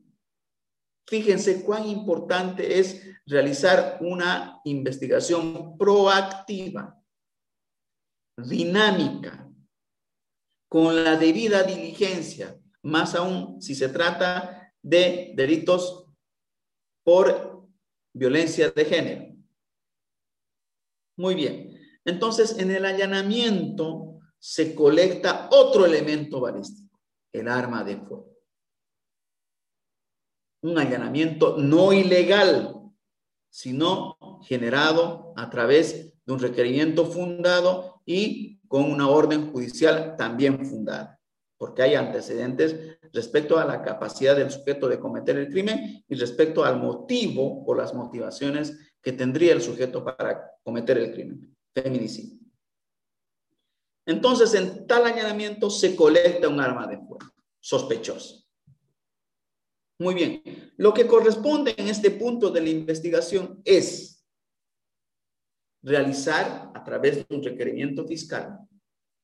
Fíjense cuán importante es realizar una investigación proactiva, dinámica, con la debida diligencia, más aún si se trata de delitos por violencia de género. Muy bien. Entonces, en el allanamiento se colecta otro elemento balístico, el arma de fuego. Un allanamiento no ilegal, sino generado a través de un requerimiento fundado y con una orden judicial también fundada, porque hay antecedentes respecto a la capacidad del sujeto de cometer el crimen y respecto al motivo o las motivaciones que tendría el sujeto para cometer el crimen, feminicidio. Entonces, en tal añadimiento se colecta un arma de fuego sospechosa. Muy bien, lo que corresponde en este punto de la investigación es realizar a través de un requerimiento fiscal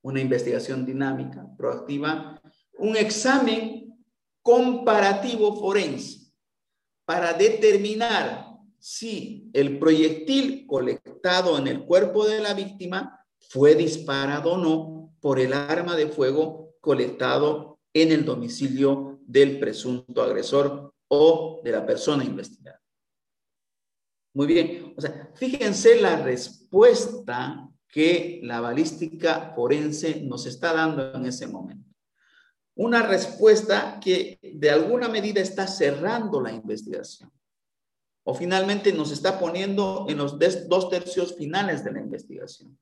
una investigación dinámica, proactiva, un examen comparativo forense para determinar si el proyectil colectado en el cuerpo de la víctima fue disparado o no por el arma de fuego colectado en el domicilio del presunto agresor o de la persona investigada. Muy bien, o sea, fíjense la respuesta que la balística forense nos está dando en ese momento. Una respuesta que de alguna medida está cerrando la investigación o finalmente nos está poniendo en los dos tercios finales de la investigación.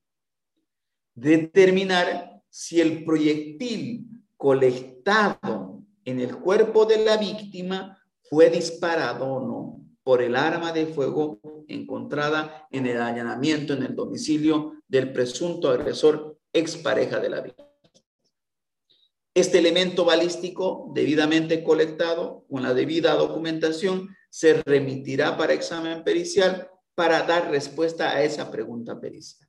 Determinar si el proyectil colectado en el cuerpo de la víctima fue disparado o no por el arma de fuego encontrada en el allanamiento en el domicilio del presunto agresor expareja de la víctima. Este elemento balístico, debidamente colectado con la debida documentación, se remitirá para examen pericial para dar respuesta a esa pregunta pericial.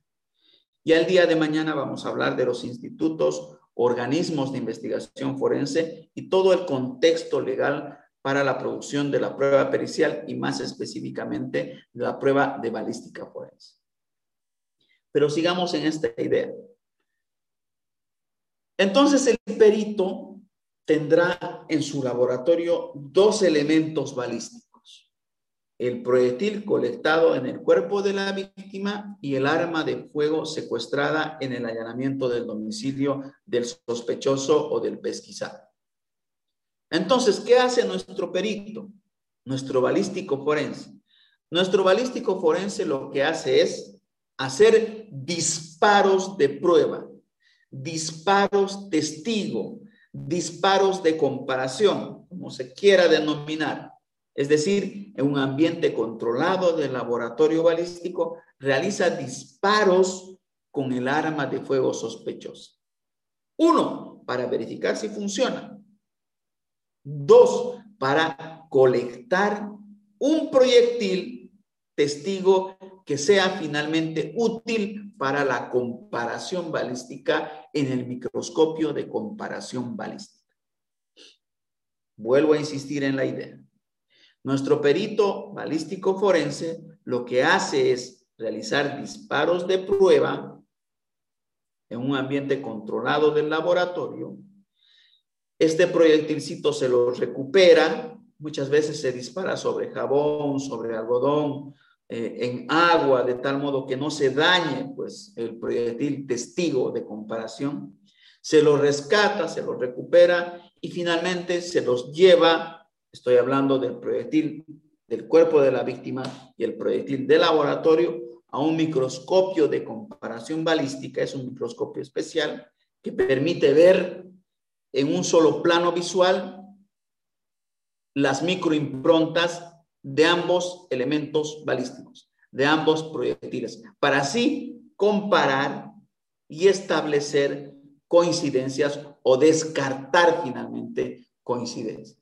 Y al día de mañana vamos a hablar de los institutos, organismos de investigación forense y todo el contexto legal para la producción de la prueba pericial y más específicamente la prueba de balística forense. Pero sigamos en esta idea. Entonces el perito tendrá en su laboratorio dos elementos balísticos. El proyectil colectado en el cuerpo de la víctima y el arma de fuego secuestrada en el allanamiento del domicilio del sospechoso o del pesquisado. Entonces, ¿qué hace nuestro perito? Nuestro balístico forense. Nuestro balístico forense lo que hace es hacer disparos de prueba, disparos testigo, disparos de comparación, como se quiera denominar. Es decir, en un ambiente controlado del laboratorio balístico, realiza disparos con el arma de fuego sospechosa. Uno, para verificar si funciona. Dos, para colectar un proyectil testigo que sea finalmente útil para la comparación balística en el microscopio de comparación balística. Vuelvo a insistir en la idea. Nuestro perito balístico forense lo que hace es realizar disparos de prueba en un ambiente controlado del laboratorio. Este proyectilcito se lo recupera, muchas veces se dispara sobre jabón, sobre algodón, eh, en agua, de tal modo que no se dañe pues, el proyectil testigo de comparación. Se lo rescata, se lo recupera y finalmente se los lleva, estoy hablando del proyectil del cuerpo de la víctima y el proyectil de laboratorio, a un microscopio de comparación balística, es un microscopio especial que permite ver en un solo plano visual las microimprontas de ambos elementos balísticos, de ambos proyectiles, para así comparar y establecer coincidencias o descartar finalmente coincidencias.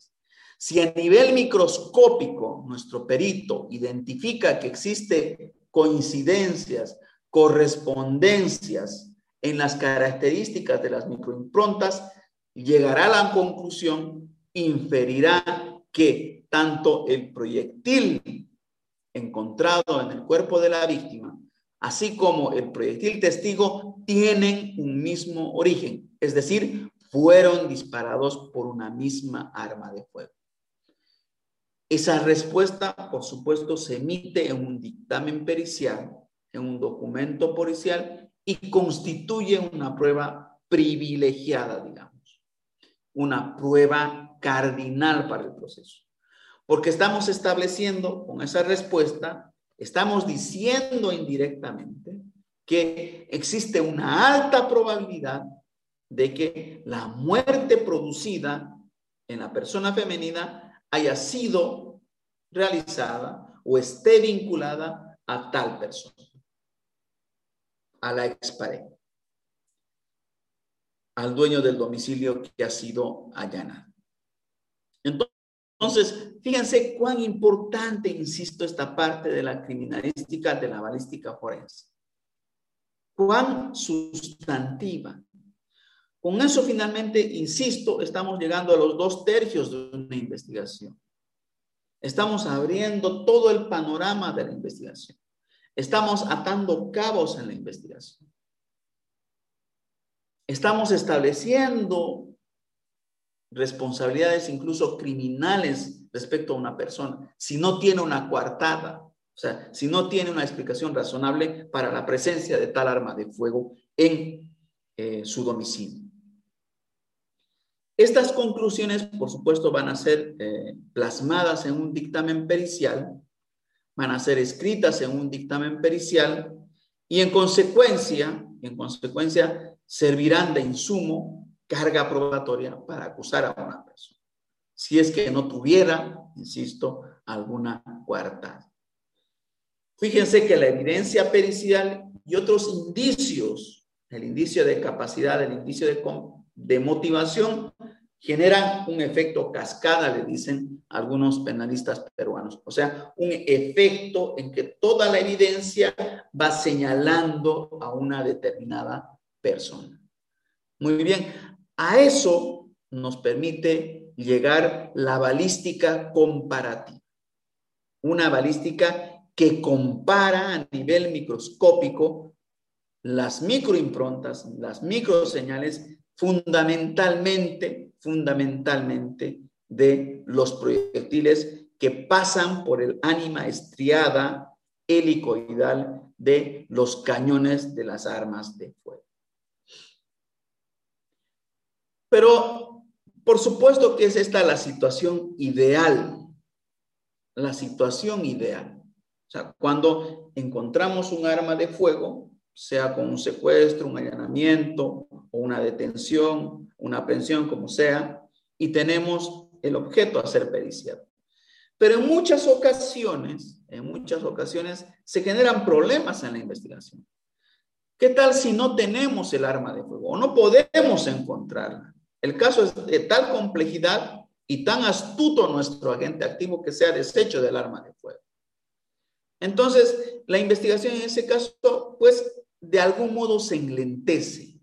Si a nivel microscópico nuestro perito identifica que existe coincidencias, correspondencias en las características de las microimprontas, llegará a la conclusión, inferirá que tanto el proyectil encontrado en el cuerpo de la víctima, así como el proyectil testigo, tienen un mismo origen, es decir, fueron disparados por una misma arma de fuego. Esa respuesta, por supuesto, se emite en un dictamen pericial, en un documento policial y constituye una prueba privilegiada, digamos, una prueba cardinal para el proceso. Porque estamos estableciendo con esa respuesta, estamos diciendo indirectamente que existe una alta probabilidad de que la muerte producida en la persona femenina haya sido realizada o esté vinculada a tal persona, a la expareja, al dueño del domicilio que ha sido allanado. Entonces, fíjense cuán importante, insisto, esta parte de la criminalística, de la balística forense. Cuán sustantiva, con eso finalmente, insisto, estamos llegando a los dos tercios de una investigación. Estamos abriendo todo el panorama de la investigación. Estamos atando cabos en la investigación. Estamos estableciendo responsabilidades incluso criminales respecto a una persona, si no tiene una coartada, o sea, si no tiene una explicación razonable para la presencia de tal arma de fuego en eh, su domicilio. Estas conclusiones, por supuesto, van a ser eh, plasmadas en un dictamen pericial, van a ser escritas en un dictamen pericial y en consecuencia, en consecuencia, servirán de insumo, carga probatoria para acusar a una persona. Si es que no tuviera, insisto, alguna coartada. Fíjense que la evidencia pericial y otros indicios, el indicio de capacidad, el indicio de de motivación generan un efecto cascada, le dicen algunos penalistas peruanos. O sea, un efecto en que toda la evidencia va señalando a una determinada persona. Muy bien, a eso nos permite llegar la balística comparativa. Una balística que compara a nivel microscópico las microimprontas, las microseñales fundamentalmente, fundamentalmente de los proyectiles que pasan por el ánima estriada helicoidal de los cañones de las armas de fuego. Pero, por supuesto que es esta la situación ideal, la situación ideal. O sea, cuando encontramos un arma de fuego, sea con un secuestro, un allanamiento o una detención, una pensión, como sea, y tenemos el objeto a ser periciado. Pero en muchas ocasiones, en muchas ocasiones se generan problemas en la investigación. ¿Qué tal si no tenemos el arma de fuego o no podemos encontrarla? El caso es de tal complejidad y tan astuto nuestro agente activo que sea deshecho del arma de fuego. Entonces, la investigación en ese caso, pues, de algún modo se enlentece,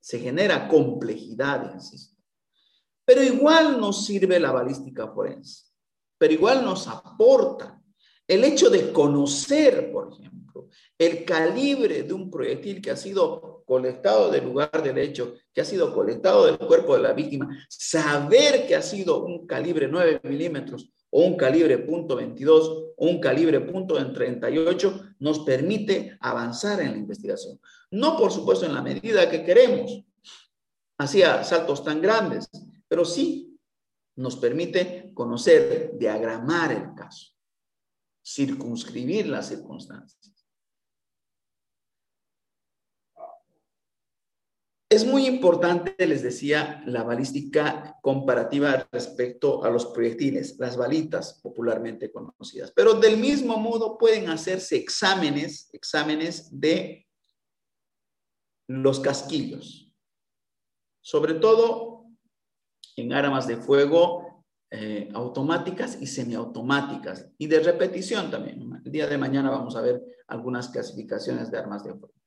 se genera complejidad, insisto. Pero igual nos sirve la balística forense, pero igual nos aporta. El hecho de conocer, por ejemplo, el calibre de un proyectil que ha sido colectado del lugar del hecho, que ha sido colectado del cuerpo de la víctima, saber que ha sido un calibre 9 milímetros o un calibre .22 o un calibre .38 nos permite avanzar en la investigación. No, por supuesto, en la medida que queremos, hacia saltos tan grandes, pero sí nos permite conocer, diagramar el caso, circunscribir las circunstancias. Es muy importante, les decía, la balística comparativa respecto a los proyectiles, las balitas popularmente conocidas. Pero del mismo modo pueden hacerse exámenes, exámenes de los casquillos, sobre todo en armas de fuego eh, automáticas y semiautomáticas y de repetición también. El día de mañana vamos a ver algunas clasificaciones de armas de fuego.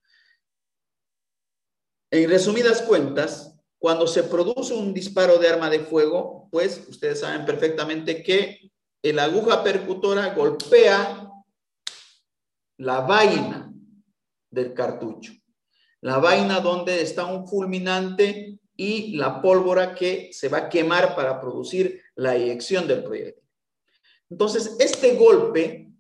En resumidas cuentas, cuando se produce un disparo de arma de fuego, pues ustedes saben perfectamente que la aguja percutora golpea la vaina del cartucho, la vaina donde está un fulminante y la pólvora que se va a quemar para producir la eyección del proyectil. Entonces, este golpe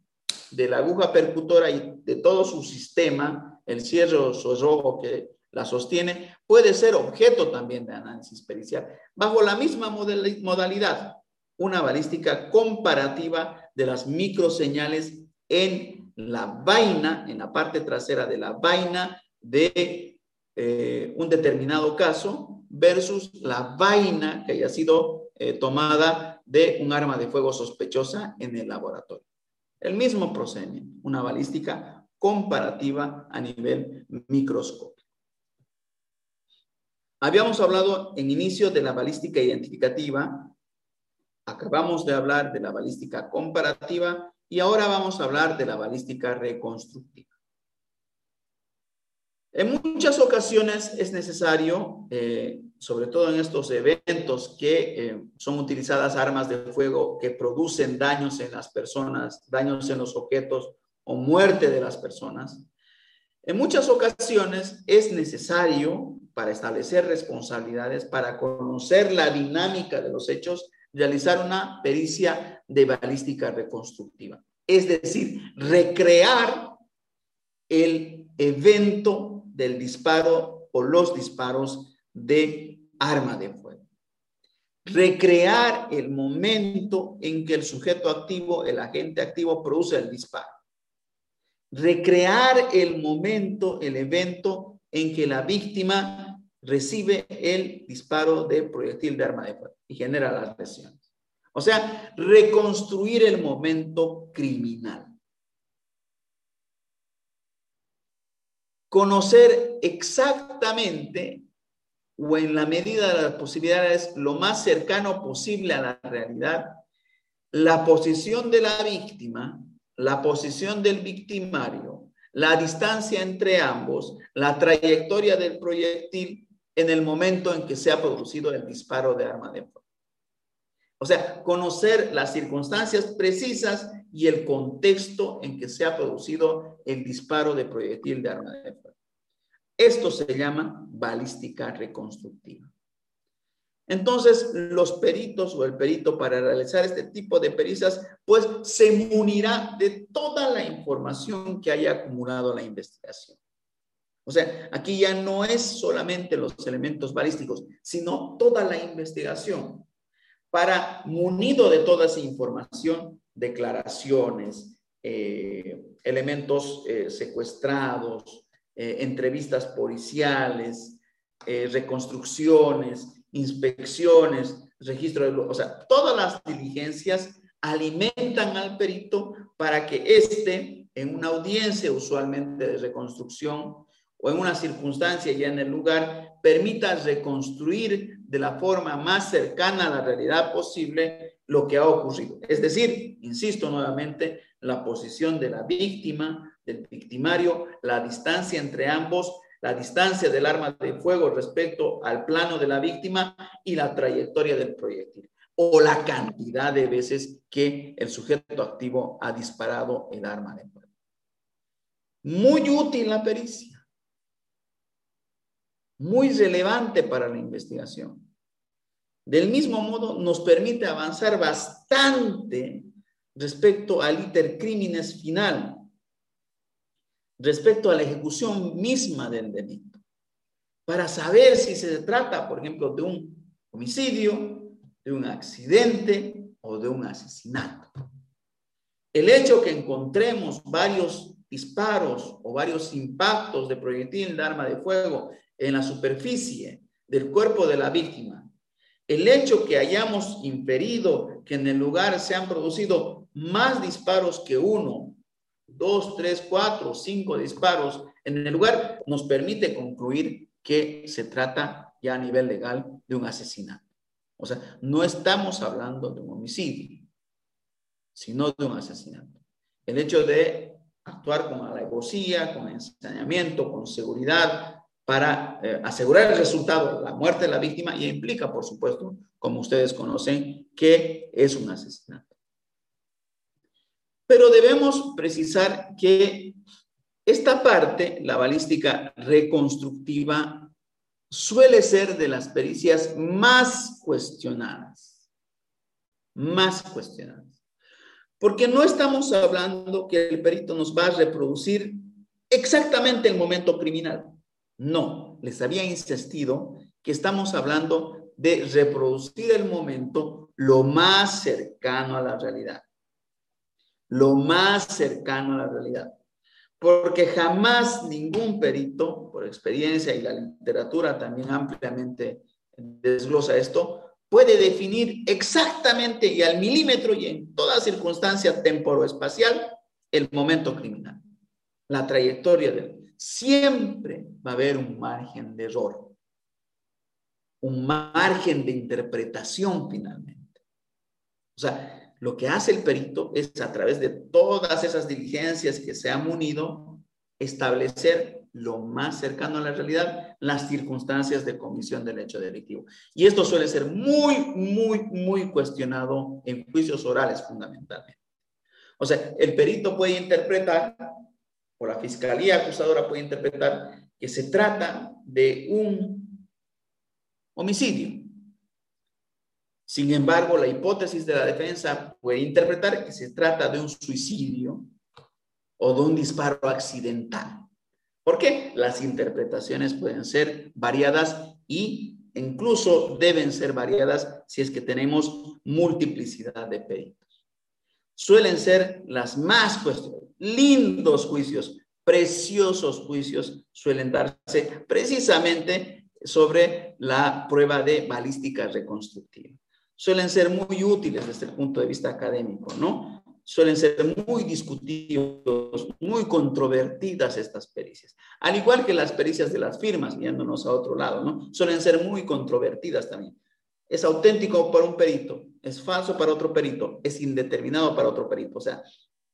de la aguja percutora y de todo su sistema, el cierre rojo que la sostiene, puede ser objeto también de análisis pericial, bajo la misma modalidad, una balística comparativa de las microseñales en la vaina, en la parte trasera de la vaina de eh, un determinado caso versus la vaina que haya sido eh, tomada de un arma de fuego sospechosa en el laboratorio. El mismo procedimiento, una balística comparativa a nivel microscópico. Habíamos hablado en inicio de la balística identificativa, acabamos de hablar de la balística comparativa y ahora vamos a hablar de la balística reconstructiva. En muchas ocasiones es necesario, eh, sobre todo en estos eventos que eh, son utilizadas armas de fuego que producen daños en las personas, daños en los objetos o muerte de las personas, en muchas ocasiones es necesario para establecer responsabilidades, para conocer la dinámica de los hechos, realizar una pericia de balística reconstructiva. Es decir, recrear el evento del disparo o los disparos de arma de fuego. Recrear el momento en que el sujeto activo, el agente activo, produce el disparo. Recrear el momento, el evento en que la víctima recibe el disparo de proyectil de arma de fuego y genera las lesiones. O sea, reconstruir el momento criminal. Conocer exactamente o en la medida de las posibilidades lo más cercano posible a la realidad, la posición de la víctima, la posición del victimario, la distancia entre ambos, la trayectoria del proyectil en el momento en que se ha producido el disparo de arma de fuego. O sea, conocer las circunstancias precisas y el contexto en que se ha producido el disparo de proyectil de arma de fuego. Esto se llama balística reconstructiva. Entonces, los peritos o el perito para realizar este tipo de pericias, pues se munirá de toda la información que haya acumulado la investigación. O sea, aquí ya no es solamente los elementos balísticos, sino toda la investigación para, munido de toda esa información, declaraciones, eh, elementos eh, secuestrados, eh, entrevistas policiales, reconstrucciones, inspecciones, registro de... O sea, todas las diligencias alimentan al perito para que éste, en una audiencia usualmente de reconstrucción, o en una circunstancia ya en el lugar, permita reconstruir de la forma más cercana a la realidad posible lo que ha ocurrido. Es decir, insisto nuevamente, la posición de la víctima, del victimario, la distancia entre ambos, la distancia del arma de fuego respecto al plano de la víctima y la trayectoria del proyectil. o la cantidad de veces que el sujeto activo ha disparado el arma de fuego. Muy útil la pericia, muy relevante para la investigación. Del mismo modo, nos permite avanzar bastante respecto al intercrímenes final, respecto a la ejecución misma del delito, para saber si se trata, por ejemplo, de un homicidio, de un accidente o de un asesinato. El hecho que encontremos varios disparos o varios impactos de proyectil de arma de fuego en la superficie del cuerpo de la víctima, el hecho que hayamos inferido que en el lugar se han producido más disparos que uno, dos, tres, cuatro, cinco disparos en el lugar, nos permite concluir que se trata ya a nivel legal de un asesinato. O sea, no estamos hablando de un homicidio, sino de un asesinato. El hecho de actuar con alevosía, con ensañamiento, con seguridad, para eh, asegurar el resultado, la muerte de la víctima, y implica, por supuesto, como ustedes conocen, que es un asesinato. Pero debemos precisar que esta parte, la balística reconstructiva, suele ser de las pericias más cuestionadas, más cuestionadas. Porque no estamos hablando que el perito nos va a reproducir exactamente el momento criminal. No, les había insistido que estamos hablando de reproducir el momento lo más cercano a la realidad. Lo más cercano a la realidad porque jamás ningún perito, por experiencia y la literatura también ampliamente desglosa esto, puede definir exactamente y al milímetro y en toda circunstancia temporoespacial el momento criminal, la trayectoria del... Siempre va a haber un margen de error, un margen de interpretación finalmente. O sea, lo que hace el perito es a través de todas esas diligencias que se han unido, establecer lo más cercano a la realidad las circunstancias de comisión del hecho delictivo. Y esto suele ser muy, muy, muy cuestionado en juicios orales fundamentalmente. O sea, el perito puede interpretar, o la fiscalía acusadora puede interpretar, que se trata de un homicidio. Sin embargo, la hipótesis de la defensa puede interpretar que se trata de un suicidio o de un disparo accidental. ¿Por qué? Las interpretaciones pueden ser variadas y incluso deben ser variadas si es que tenemos multiplicidad de peritos. Suelen ser las más lindos juicios, preciosos juicios suelen darse precisamente sobre la prueba de balística reconstructiva suelen ser muy útiles desde el punto de vista académico, ¿no? Suelen ser muy discutidos, muy controvertidas estas pericias. Al igual que las pericias de las firmas, viéndonos a otro lado, ¿no? Suelen ser muy controvertidas también. Es auténtico para un perito, es falso para otro perito, es indeterminado para otro perito. O sea,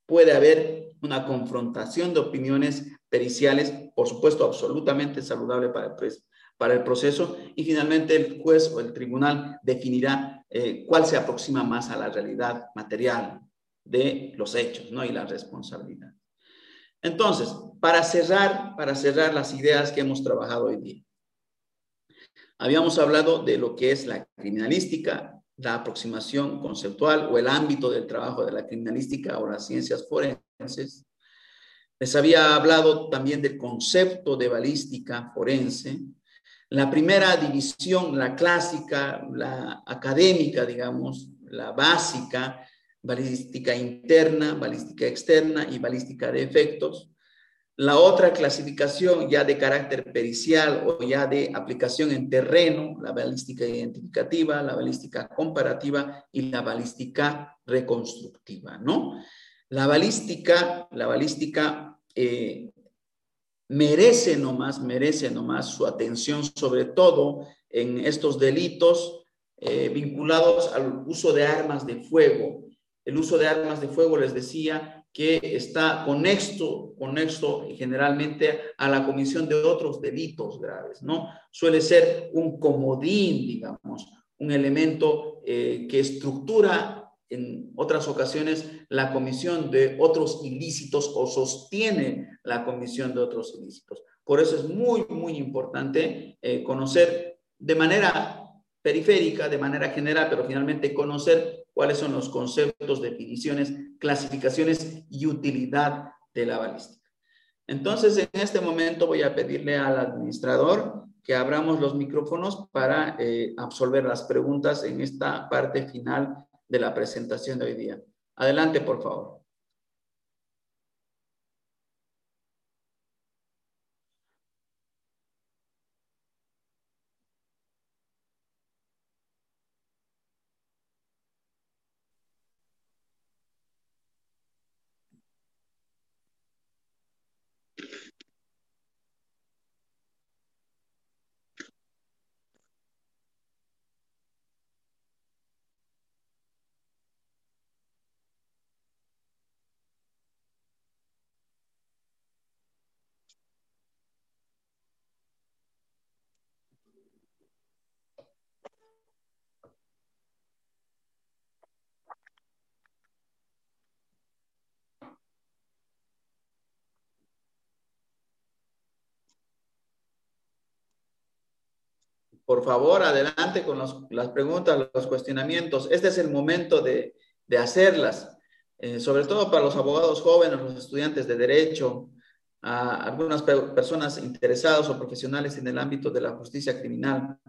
puede haber una confrontación de opiniones periciales, por supuesto, absolutamente saludable para el, proceso y finalmente el juez o el tribunal definirá eh, cuál se aproxima más a la realidad material de los hechos ¿no? y la responsabilidad. Entonces, para cerrar, para cerrar las ideas que hemos trabajado hoy día, habíamos hablado de lo que es la criminalística, la aproximación conceptual o el ámbito del trabajo de la criminalística o las ciencias forenses. Les había hablado también del concepto de balística forense, la primera división, la clásica, la académica, digamos, la básica, balística interna, balística externa y balística de efectos. La otra clasificación ya de carácter pericial o ya de aplicación en terreno, la balística identificativa, la balística comparativa y la balística reconstructiva, ¿no? La balística, la balística eh, merece nomás, merece nomás su atención, sobre todo en estos delitos eh, vinculados al uso de armas de fuego. El uso de armas de fuego, les decía, que está conexo, conexo generalmente a la comisión de otros delitos graves, ¿no? Suele ser un comodín, digamos, un elemento eh, que estructura en otras ocasiones la comisión de otros ilícitos o sostiene la comisión de otros ilícitos. Por eso es muy, muy importante eh, conocer de manera periférica, de manera general, pero finalmente conocer cuáles son los conceptos, definiciones, clasificaciones y utilidad de la balística. Entonces, en este momento voy a pedirle al administrador que abramos los micrófonos para eh, absolver las preguntas en esta parte final de la presentación de hoy día. Adelante, por favor. Por favor, adelante con las preguntas, los cuestionamientos. Este es el momento de, hacerlas, eh, sobre todo para los abogados jóvenes, los estudiantes de derecho, algunas personas interesadas o profesionales en el ámbito de la justicia criminal.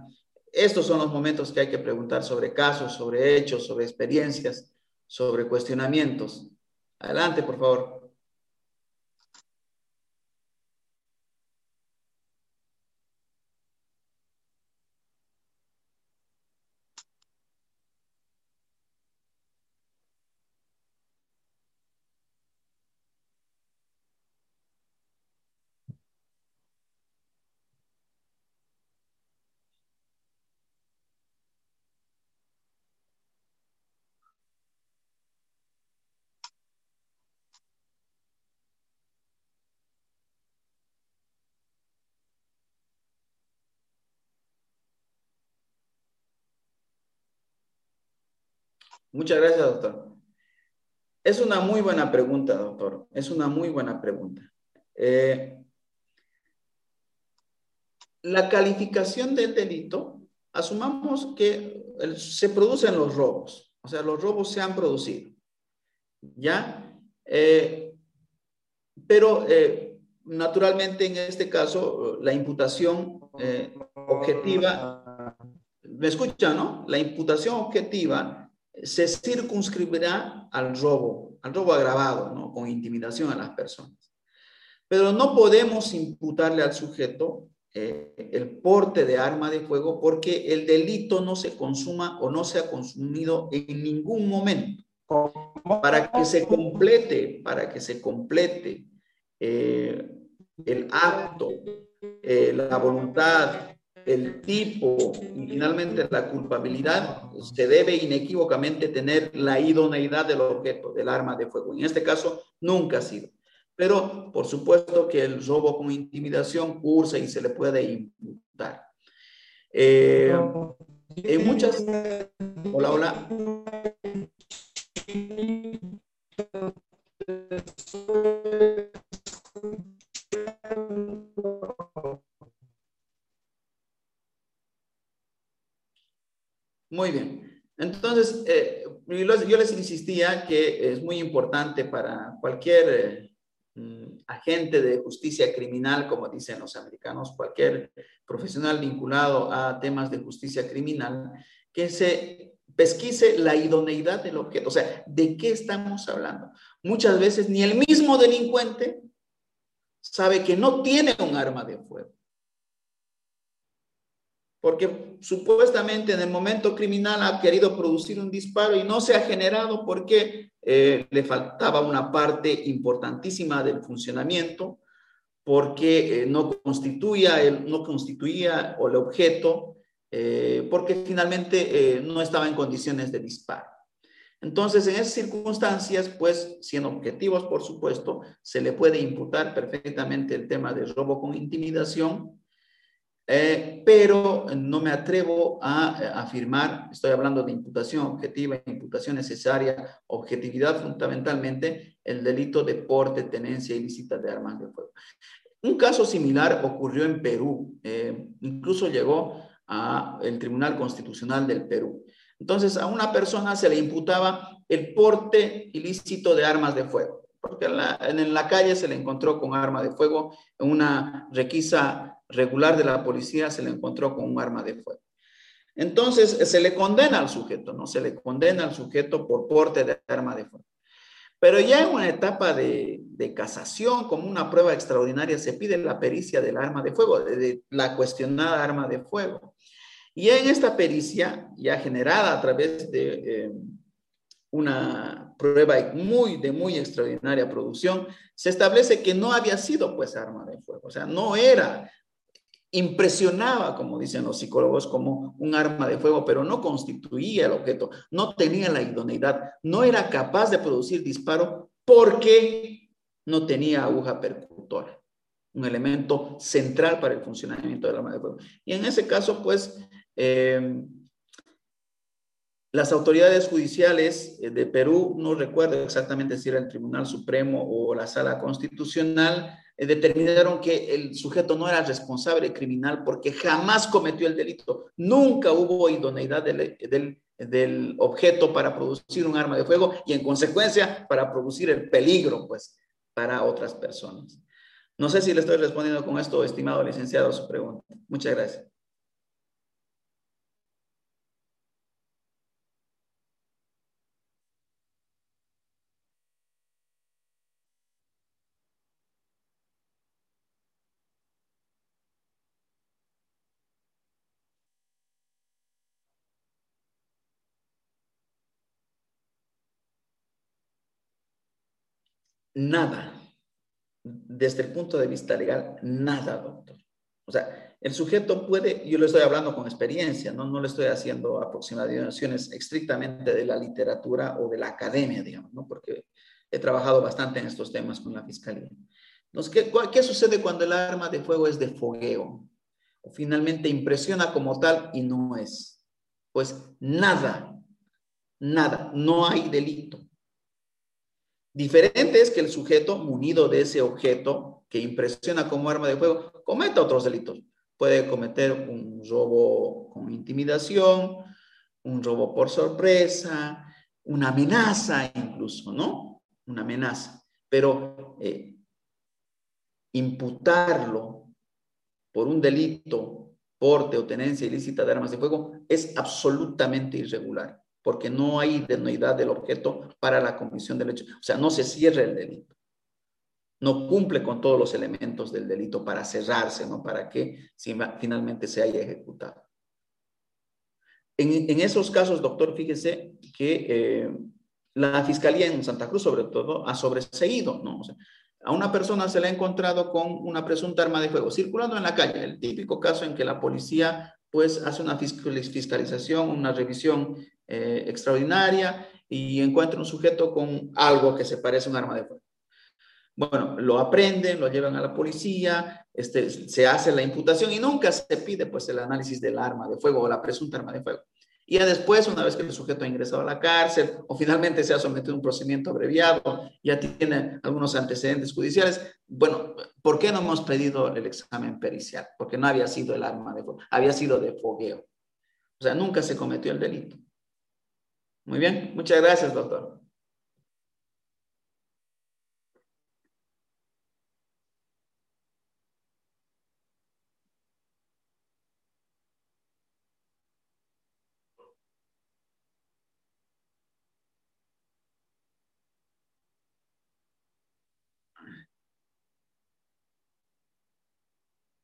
Estos son los momentos que hay que preguntar sobre casos, sobre hechos, sobre experiencias, sobre cuestionamientos. Adelante, por favor. Muchas gracias, doctor. Es una muy buena pregunta, doctor. Es una muy buena pregunta. Eh, la calificación del delito, asumamos que se producen los robos, o sea, los robos se han producido, ¿ya? Eh, pero eh, naturalmente en este caso la imputación objetiva, ¿me escucha, no? La imputación objetiva se circunscribirá al robo, al robo agravado, ¿no? Con intimidación a las personas. Pero no podemos imputarle al sujeto eh, el porte de arma de fuego porque el delito no se consuma o no se ha consumido en ningún momento. Para que se complete, para que se complete eh, el acto, eh, la voluntad, el tipo y finalmente la culpabilidad, se debe inequívocamente tener la idoneidad del objeto, del arma de fuego. En este caso, nunca ha sido. Pero, por supuesto que el robo con intimidación cursa y se le puede imputar. Eh, en muchas... Hola, hola. Muy bien. Entonces, eh, yo les insistía que es muy importante para cualquier eh, mm, agente de justicia criminal, como dicen los americanos, cualquier profesional vinculado a temas de justicia criminal, que se pesquise la idoneidad del objeto, o sea, ¿de qué estamos hablando? Muchas veces ni el mismo delincuente sabe que no tiene un arma de fuego porque supuestamente en el momento criminal ha querido producir un disparo y no se ha generado porque eh, le faltaba una parte importantísima del funcionamiento, porque eh, no, constituía el, no constituía el objeto, eh, porque finalmente no estaba en condiciones de disparo. Entonces, en esas circunstancias, pues, siendo objetivos, por supuesto, se le puede imputar perfectamente el tema de robo con intimidación, Eh, pero no me atrevo a, a, afirmar, estoy hablando de imputación objetiva, imputación necesaria, objetividad fundamentalmente, el delito de porte, tenencia ilícita de armas de fuego. Un caso similar ocurrió en Perú, eh, incluso llegó al Tribunal Constitucional del Perú. Entonces, a una persona se le imputaba el porte ilícito de armas de fuego, porque en la, en la calle se le encontró con arma de fuego, en una requisa regular de la policía se le encontró con un arma de fuego. Entonces, se le condena al sujeto, ¿no? Se le condena al sujeto por porte de arma de fuego. Pero ya en una etapa de, de, casación, como una prueba extraordinaria, se pide la pericia del arma de fuego, de, la cuestionada arma de fuego. Y en esta pericia, ya generada a través de eh, una prueba muy, de muy extraordinaria producción, se establece que no había sido pues arma de fuego, o sea, no era impresionaba, como dicen los psicólogos, como un arma de fuego, pero no constituía el objeto, no tenía la idoneidad, no era capaz de producir disparo porque no tenía aguja percutora, un elemento central para el funcionamiento del arma de fuego. Y en ese caso, pues, eh, las autoridades judiciales eh, de Perú, no recuerdo exactamente si era el Tribunal Supremo o la Sala Constitucional, determinaron que el sujeto no era responsable criminal porque jamás cometió el delito. Nunca hubo idoneidad del, del, del, objeto para producir un arma de fuego y en consecuencia para producir el peligro, pues, para otras personas. No sé si le estoy respondiendo con esto, estimado licenciado, su pregunta. Muchas gracias. Nada. Desde el punto de vista legal, nada, doctor. O sea, el sujeto puede, yo le estoy hablando con experiencia, ¿no? no le estoy haciendo aproximaciones estrictamente de la literatura o de la academia, digamos, ¿no? porque he trabajado bastante en estos temas con la fiscalía. Entonces, ¿qué, ¿qué sucede cuando el arma de fuego es de fogueo? Finalmente impresiona como tal y no es. Pues nada, nada, no hay delito. Diferente es que el sujeto munido de ese objeto que impresiona como arma de fuego cometa otros delitos. Puede cometer un robo con intimidación, un robo por sorpresa, una amenaza incluso, ¿no? Una amenaza. Pero eh, imputarlo por un delito, porte o tenencia ilícita de armas de fuego es absolutamente irregular porque no hay idoneidad del objeto para la comisión del hecho. O sea, no se cierra el delito. No cumple con todos los elementos del delito para cerrarse, ¿no? Para que finalmente se haya ejecutado. En, esos casos, doctor, fíjese que eh, la Fiscalía en Santa Cruz, sobre todo, ha sobreseído, ¿no? O sea, a una persona se le ha encontrado con una presunta arma de fuego circulando en la calle, el típico caso en que la policía pues hace una fiscalización, una revisión eh, extraordinaria y encuentra un sujeto con algo que se parece a un arma de fuego. Bueno, lo aprenden, lo llevan a la policía, este, se hace la imputación y nunca se pide pues el análisis del arma de fuego o la presunta arma de fuego. Y después, una vez que el sujeto ha ingresado a la cárcel o finalmente se ha sometido a un procedimiento abreviado, ya tiene algunos antecedentes judiciales, bueno, ¿por qué no hemos pedido el examen pericial? Porque no había sido el arma de fuego, había sido de fogueo. O sea, nunca se cometió el delito. Muy bien, muchas gracias, doctor.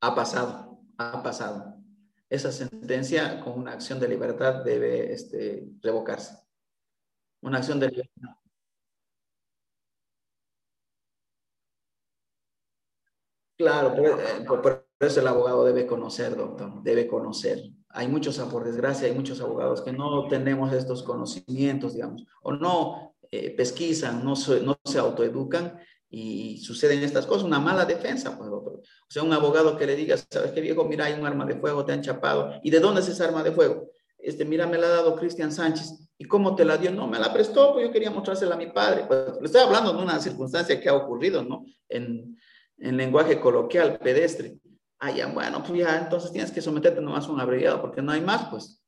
Ha pasado, ha pasado. Esa sentencia con una acción de libertad debe este, revocarse. Una acción de libertad. Claro, eh, por, eso el abogado debe conocer, doctor, debe conocer. Hay muchos, por desgracia, hay muchos abogados que no tenemos estos conocimientos, digamos, o no eh, pesquisan, no se, no se autoeducan y suceden estas cosas, una mala defensa, pues, O sea, un abogado que le diga, ¿sabes qué viejo? Mira, hay un arma de fuego, te han chapado. ¿Y de dónde es esa arma de fuego? Este, mira, me la ha dado Cristian Sánchez. ¿Y cómo te la dio? No, me la prestó, pues yo quería mostrársela a mi padre. Pues, le estoy hablando de una circunstancia que ha ocurrido, ¿no? En, en lenguaje coloquial, pedestre. Ah, ya, bueno, pues ya, entonces tienes que someterte nomás a un abreviado, porque no hay más, pues.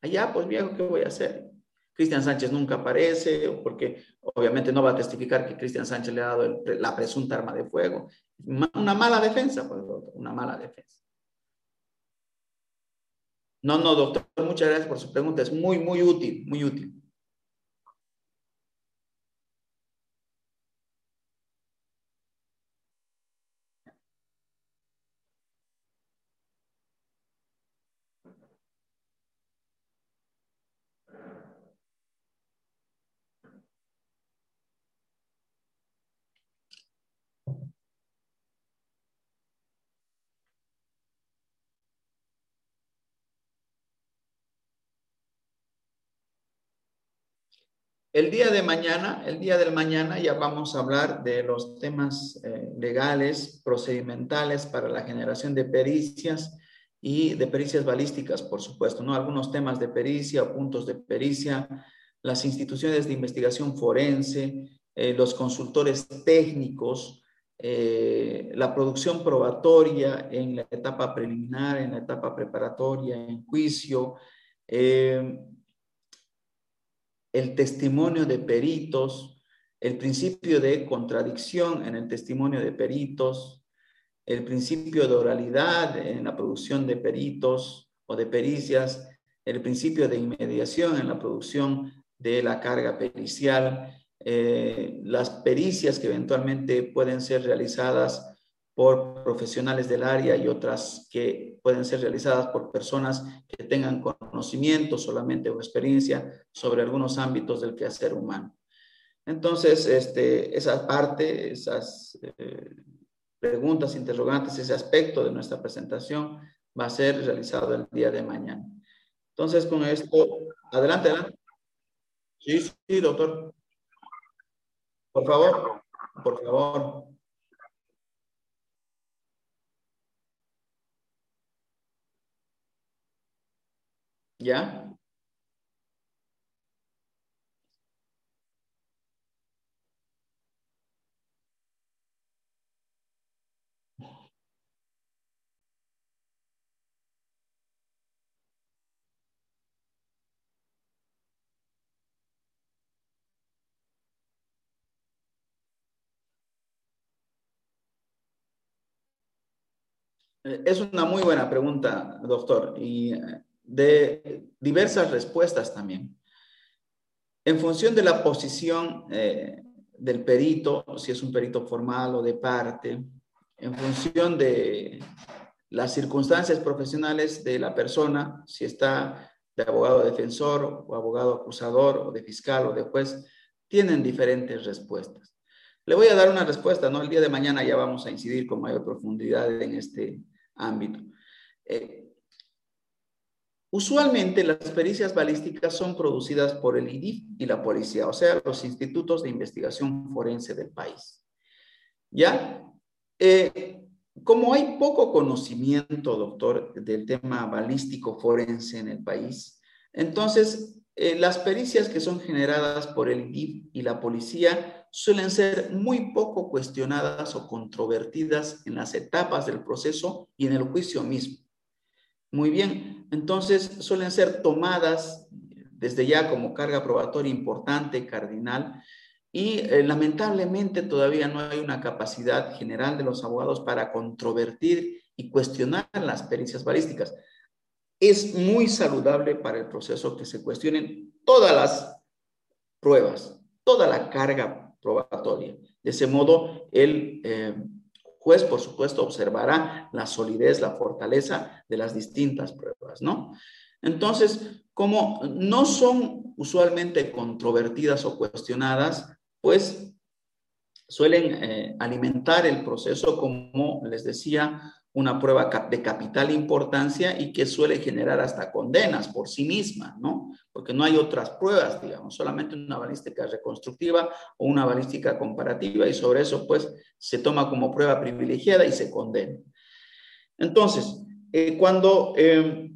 Allá, pues viejo, ¿qué voy a hacer? Cristian Sánchez nunca aparece, porque obviamente no va a testificar que Cristian Sánchez le ha dado la presunta arma de fuego. Una mala defensa, pues, una mala defensa. No, no, doctor, muchas gracias por su pregunta. Es muy, muy útil, muy útil. El día de mañana, el día del mañana ya vamos a hablar de los temas eh, legales, procedimentales para la generación de pericias y de pericias balísticas, por supuesto, ¿no? Algunos temas de pericia puntos de pericia, las instituciones de investigación forense, eh, los consultores técnicos, eh, la producción probatoria en la etapa preliminar, en la etapa preparatoria, en juicio, el testimonio de peritos, el principio de contradicción en el testimonio de peritos, el principio de oralidad en la producción de peritos o de pericias, el principio de inmediación en la producción de la carga pericial, eh, las pericias que eventualmente pueden ser realizadas por profesionales del área y otras que pueden ser realizadas por personas que tengan conocimiento solamente o experiencia sobre algunos ámbitos del quehacer humano. Entonces, este, esa parte, esas eh, preguntas, interrogantes, ese aspecto de nuestra presentación va a ser realizado el día de mañana. Entonces, con esto, adelante, adelante. Sí, sí, doctor. Por favor, por favor. ¿Ya? Eh, es una muy buena pregunta, doctor. Y eh, de diversas respuestas también. En función de la posición eh, del perito, si es un perito formal o de parte, en función de las circunstancias profesionales de la persona, si está de abogado defensor o abogado acusador o de fiscal o de juez, tienen diferentes respuestas. Le voy a dar una respuesta, ¿no? El día de mañana ya vamos a incidir con mayor profundidad en este ámbito. Eh, Usualmente las pericias balísticas son producidas por el IDIF y la policía, o sea, los institutos de investigación forense del país. ¿Ya? Eh, como hay poco conocimiento, doctor, del tema balístico forense en el país, entonces eh, las pericias que son generadas por el IDIF y la policía suelen ser muy poco cuestionadas o controvertidas en las etapas del proceso y en el juicio mismo. Muy bien, entonces suelen ser tomadas desde ya como carga probatoria importante, cardinal, y eh, lamentablemente todavía no hay una capacidad general de los abogados para controvertir y cuestionar las pericias balísticas. Es muy saludable para el proceso que se cuestionen todas las pruebas, toda la carga probatoria. De ese modo, el eh, juez, por supuesto, observará la solidez, la fortaleza de las distintas pruebas, ¿no? Entonces, como no son usualmente controvertidas o cuestionadas, pues suelen eh, alimentar el proceso, como les decía, una prueba de capital importancia y que suele generar hasta condenas por sí misma, ¿no? porque no hay otras pruebas, digamos, solamente una balística reconstructiva o una balística comparativa y sobre eso pues se toma como prueba privilegiada y se condena. Entonces, eh, cuando eh,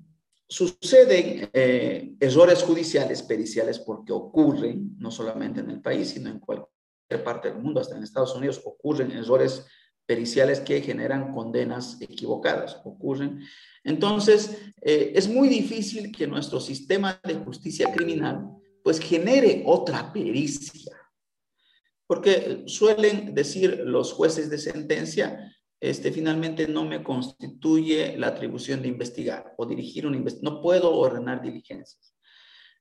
suceden eh, errores judiciales, periciales, porque ocurren, no solamente en el país, sino en cualquier parte del mundo, hasta en Estados Unidos, ocurren errores periciales que generan condenas equivocadas, ocurren. Entonces, eh, es muy difícil que nuestro sistema de justicia criminal pues genere otra pericia, porque suelen decir los jueces de sentencia, este, finalmente no me constituye la atribución de investigar o dirigir una investigación, no puedo ordenar diligencias.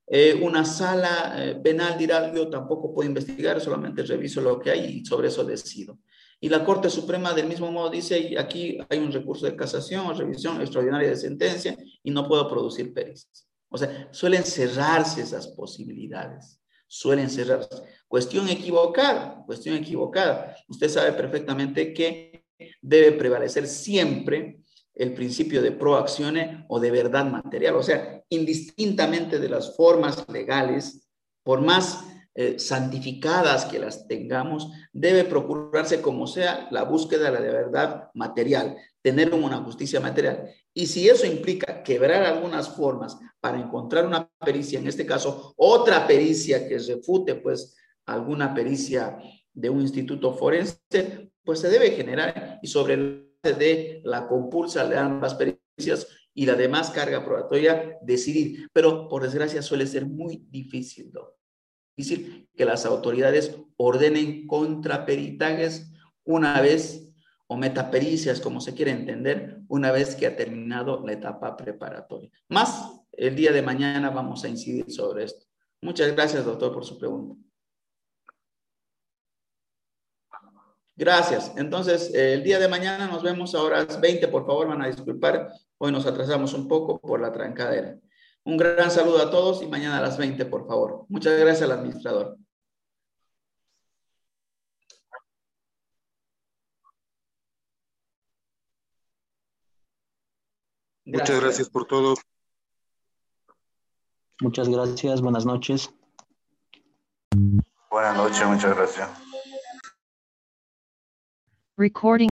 Eh, una sala eh, penal dirá, yo tampoco puedo investigar, solamente reviso lo que hay y sobre eso decido. Y la Corte Suprema del mismo modo dice, aquí hay un recurso de casación o revisión extraordinaria de sentencia y no puedo producir pericias. O sea, suelen cerrarse esas posibilidades, suelen cerrarse. Cuestión equivocada, cuestión equivocada. Usted sabe perfectamente que debe prevalecer siempre el principio de proaccione o de verdad material, o sea, indistintamente de las formas legales, por más eh, santificadas que las tengamos, debe procurarse como sea la búsqueda de la verdad material, tener una justicia material. Y si eso implica quebrar algunas formas para encontrar una pericia, en este caso, otra pericia que refute, pues, alguna pericia de un instituto forense, pues se debe generar y sobre el de la compulsa de ambas pericias y la demás carga probatoria decidir. Pero por desgracia suele ser muy difícil, ¿no? Difícil que las autoridades ordenen contraperitajes una vez o metapericias, como se quiere entender, una vez que ha terminado la etapa preparatoria. Más el día de mañana vamos a incidir sobre esto. Muchas gracias, doctor, por su pregunta. Gracias. Entonces, eh, el día de mañana nos vemos a horas 20. Por favor, van a disculpar. Hoy nos atrasamos un poco por la trancadera. Un gran saludo a todos y mañana a las 20, por favor. Muchas gracias al administrador. Muchas gracias por todo. Muchas gracias. Buenas noches. Buenas noches, muchas gracias. Recording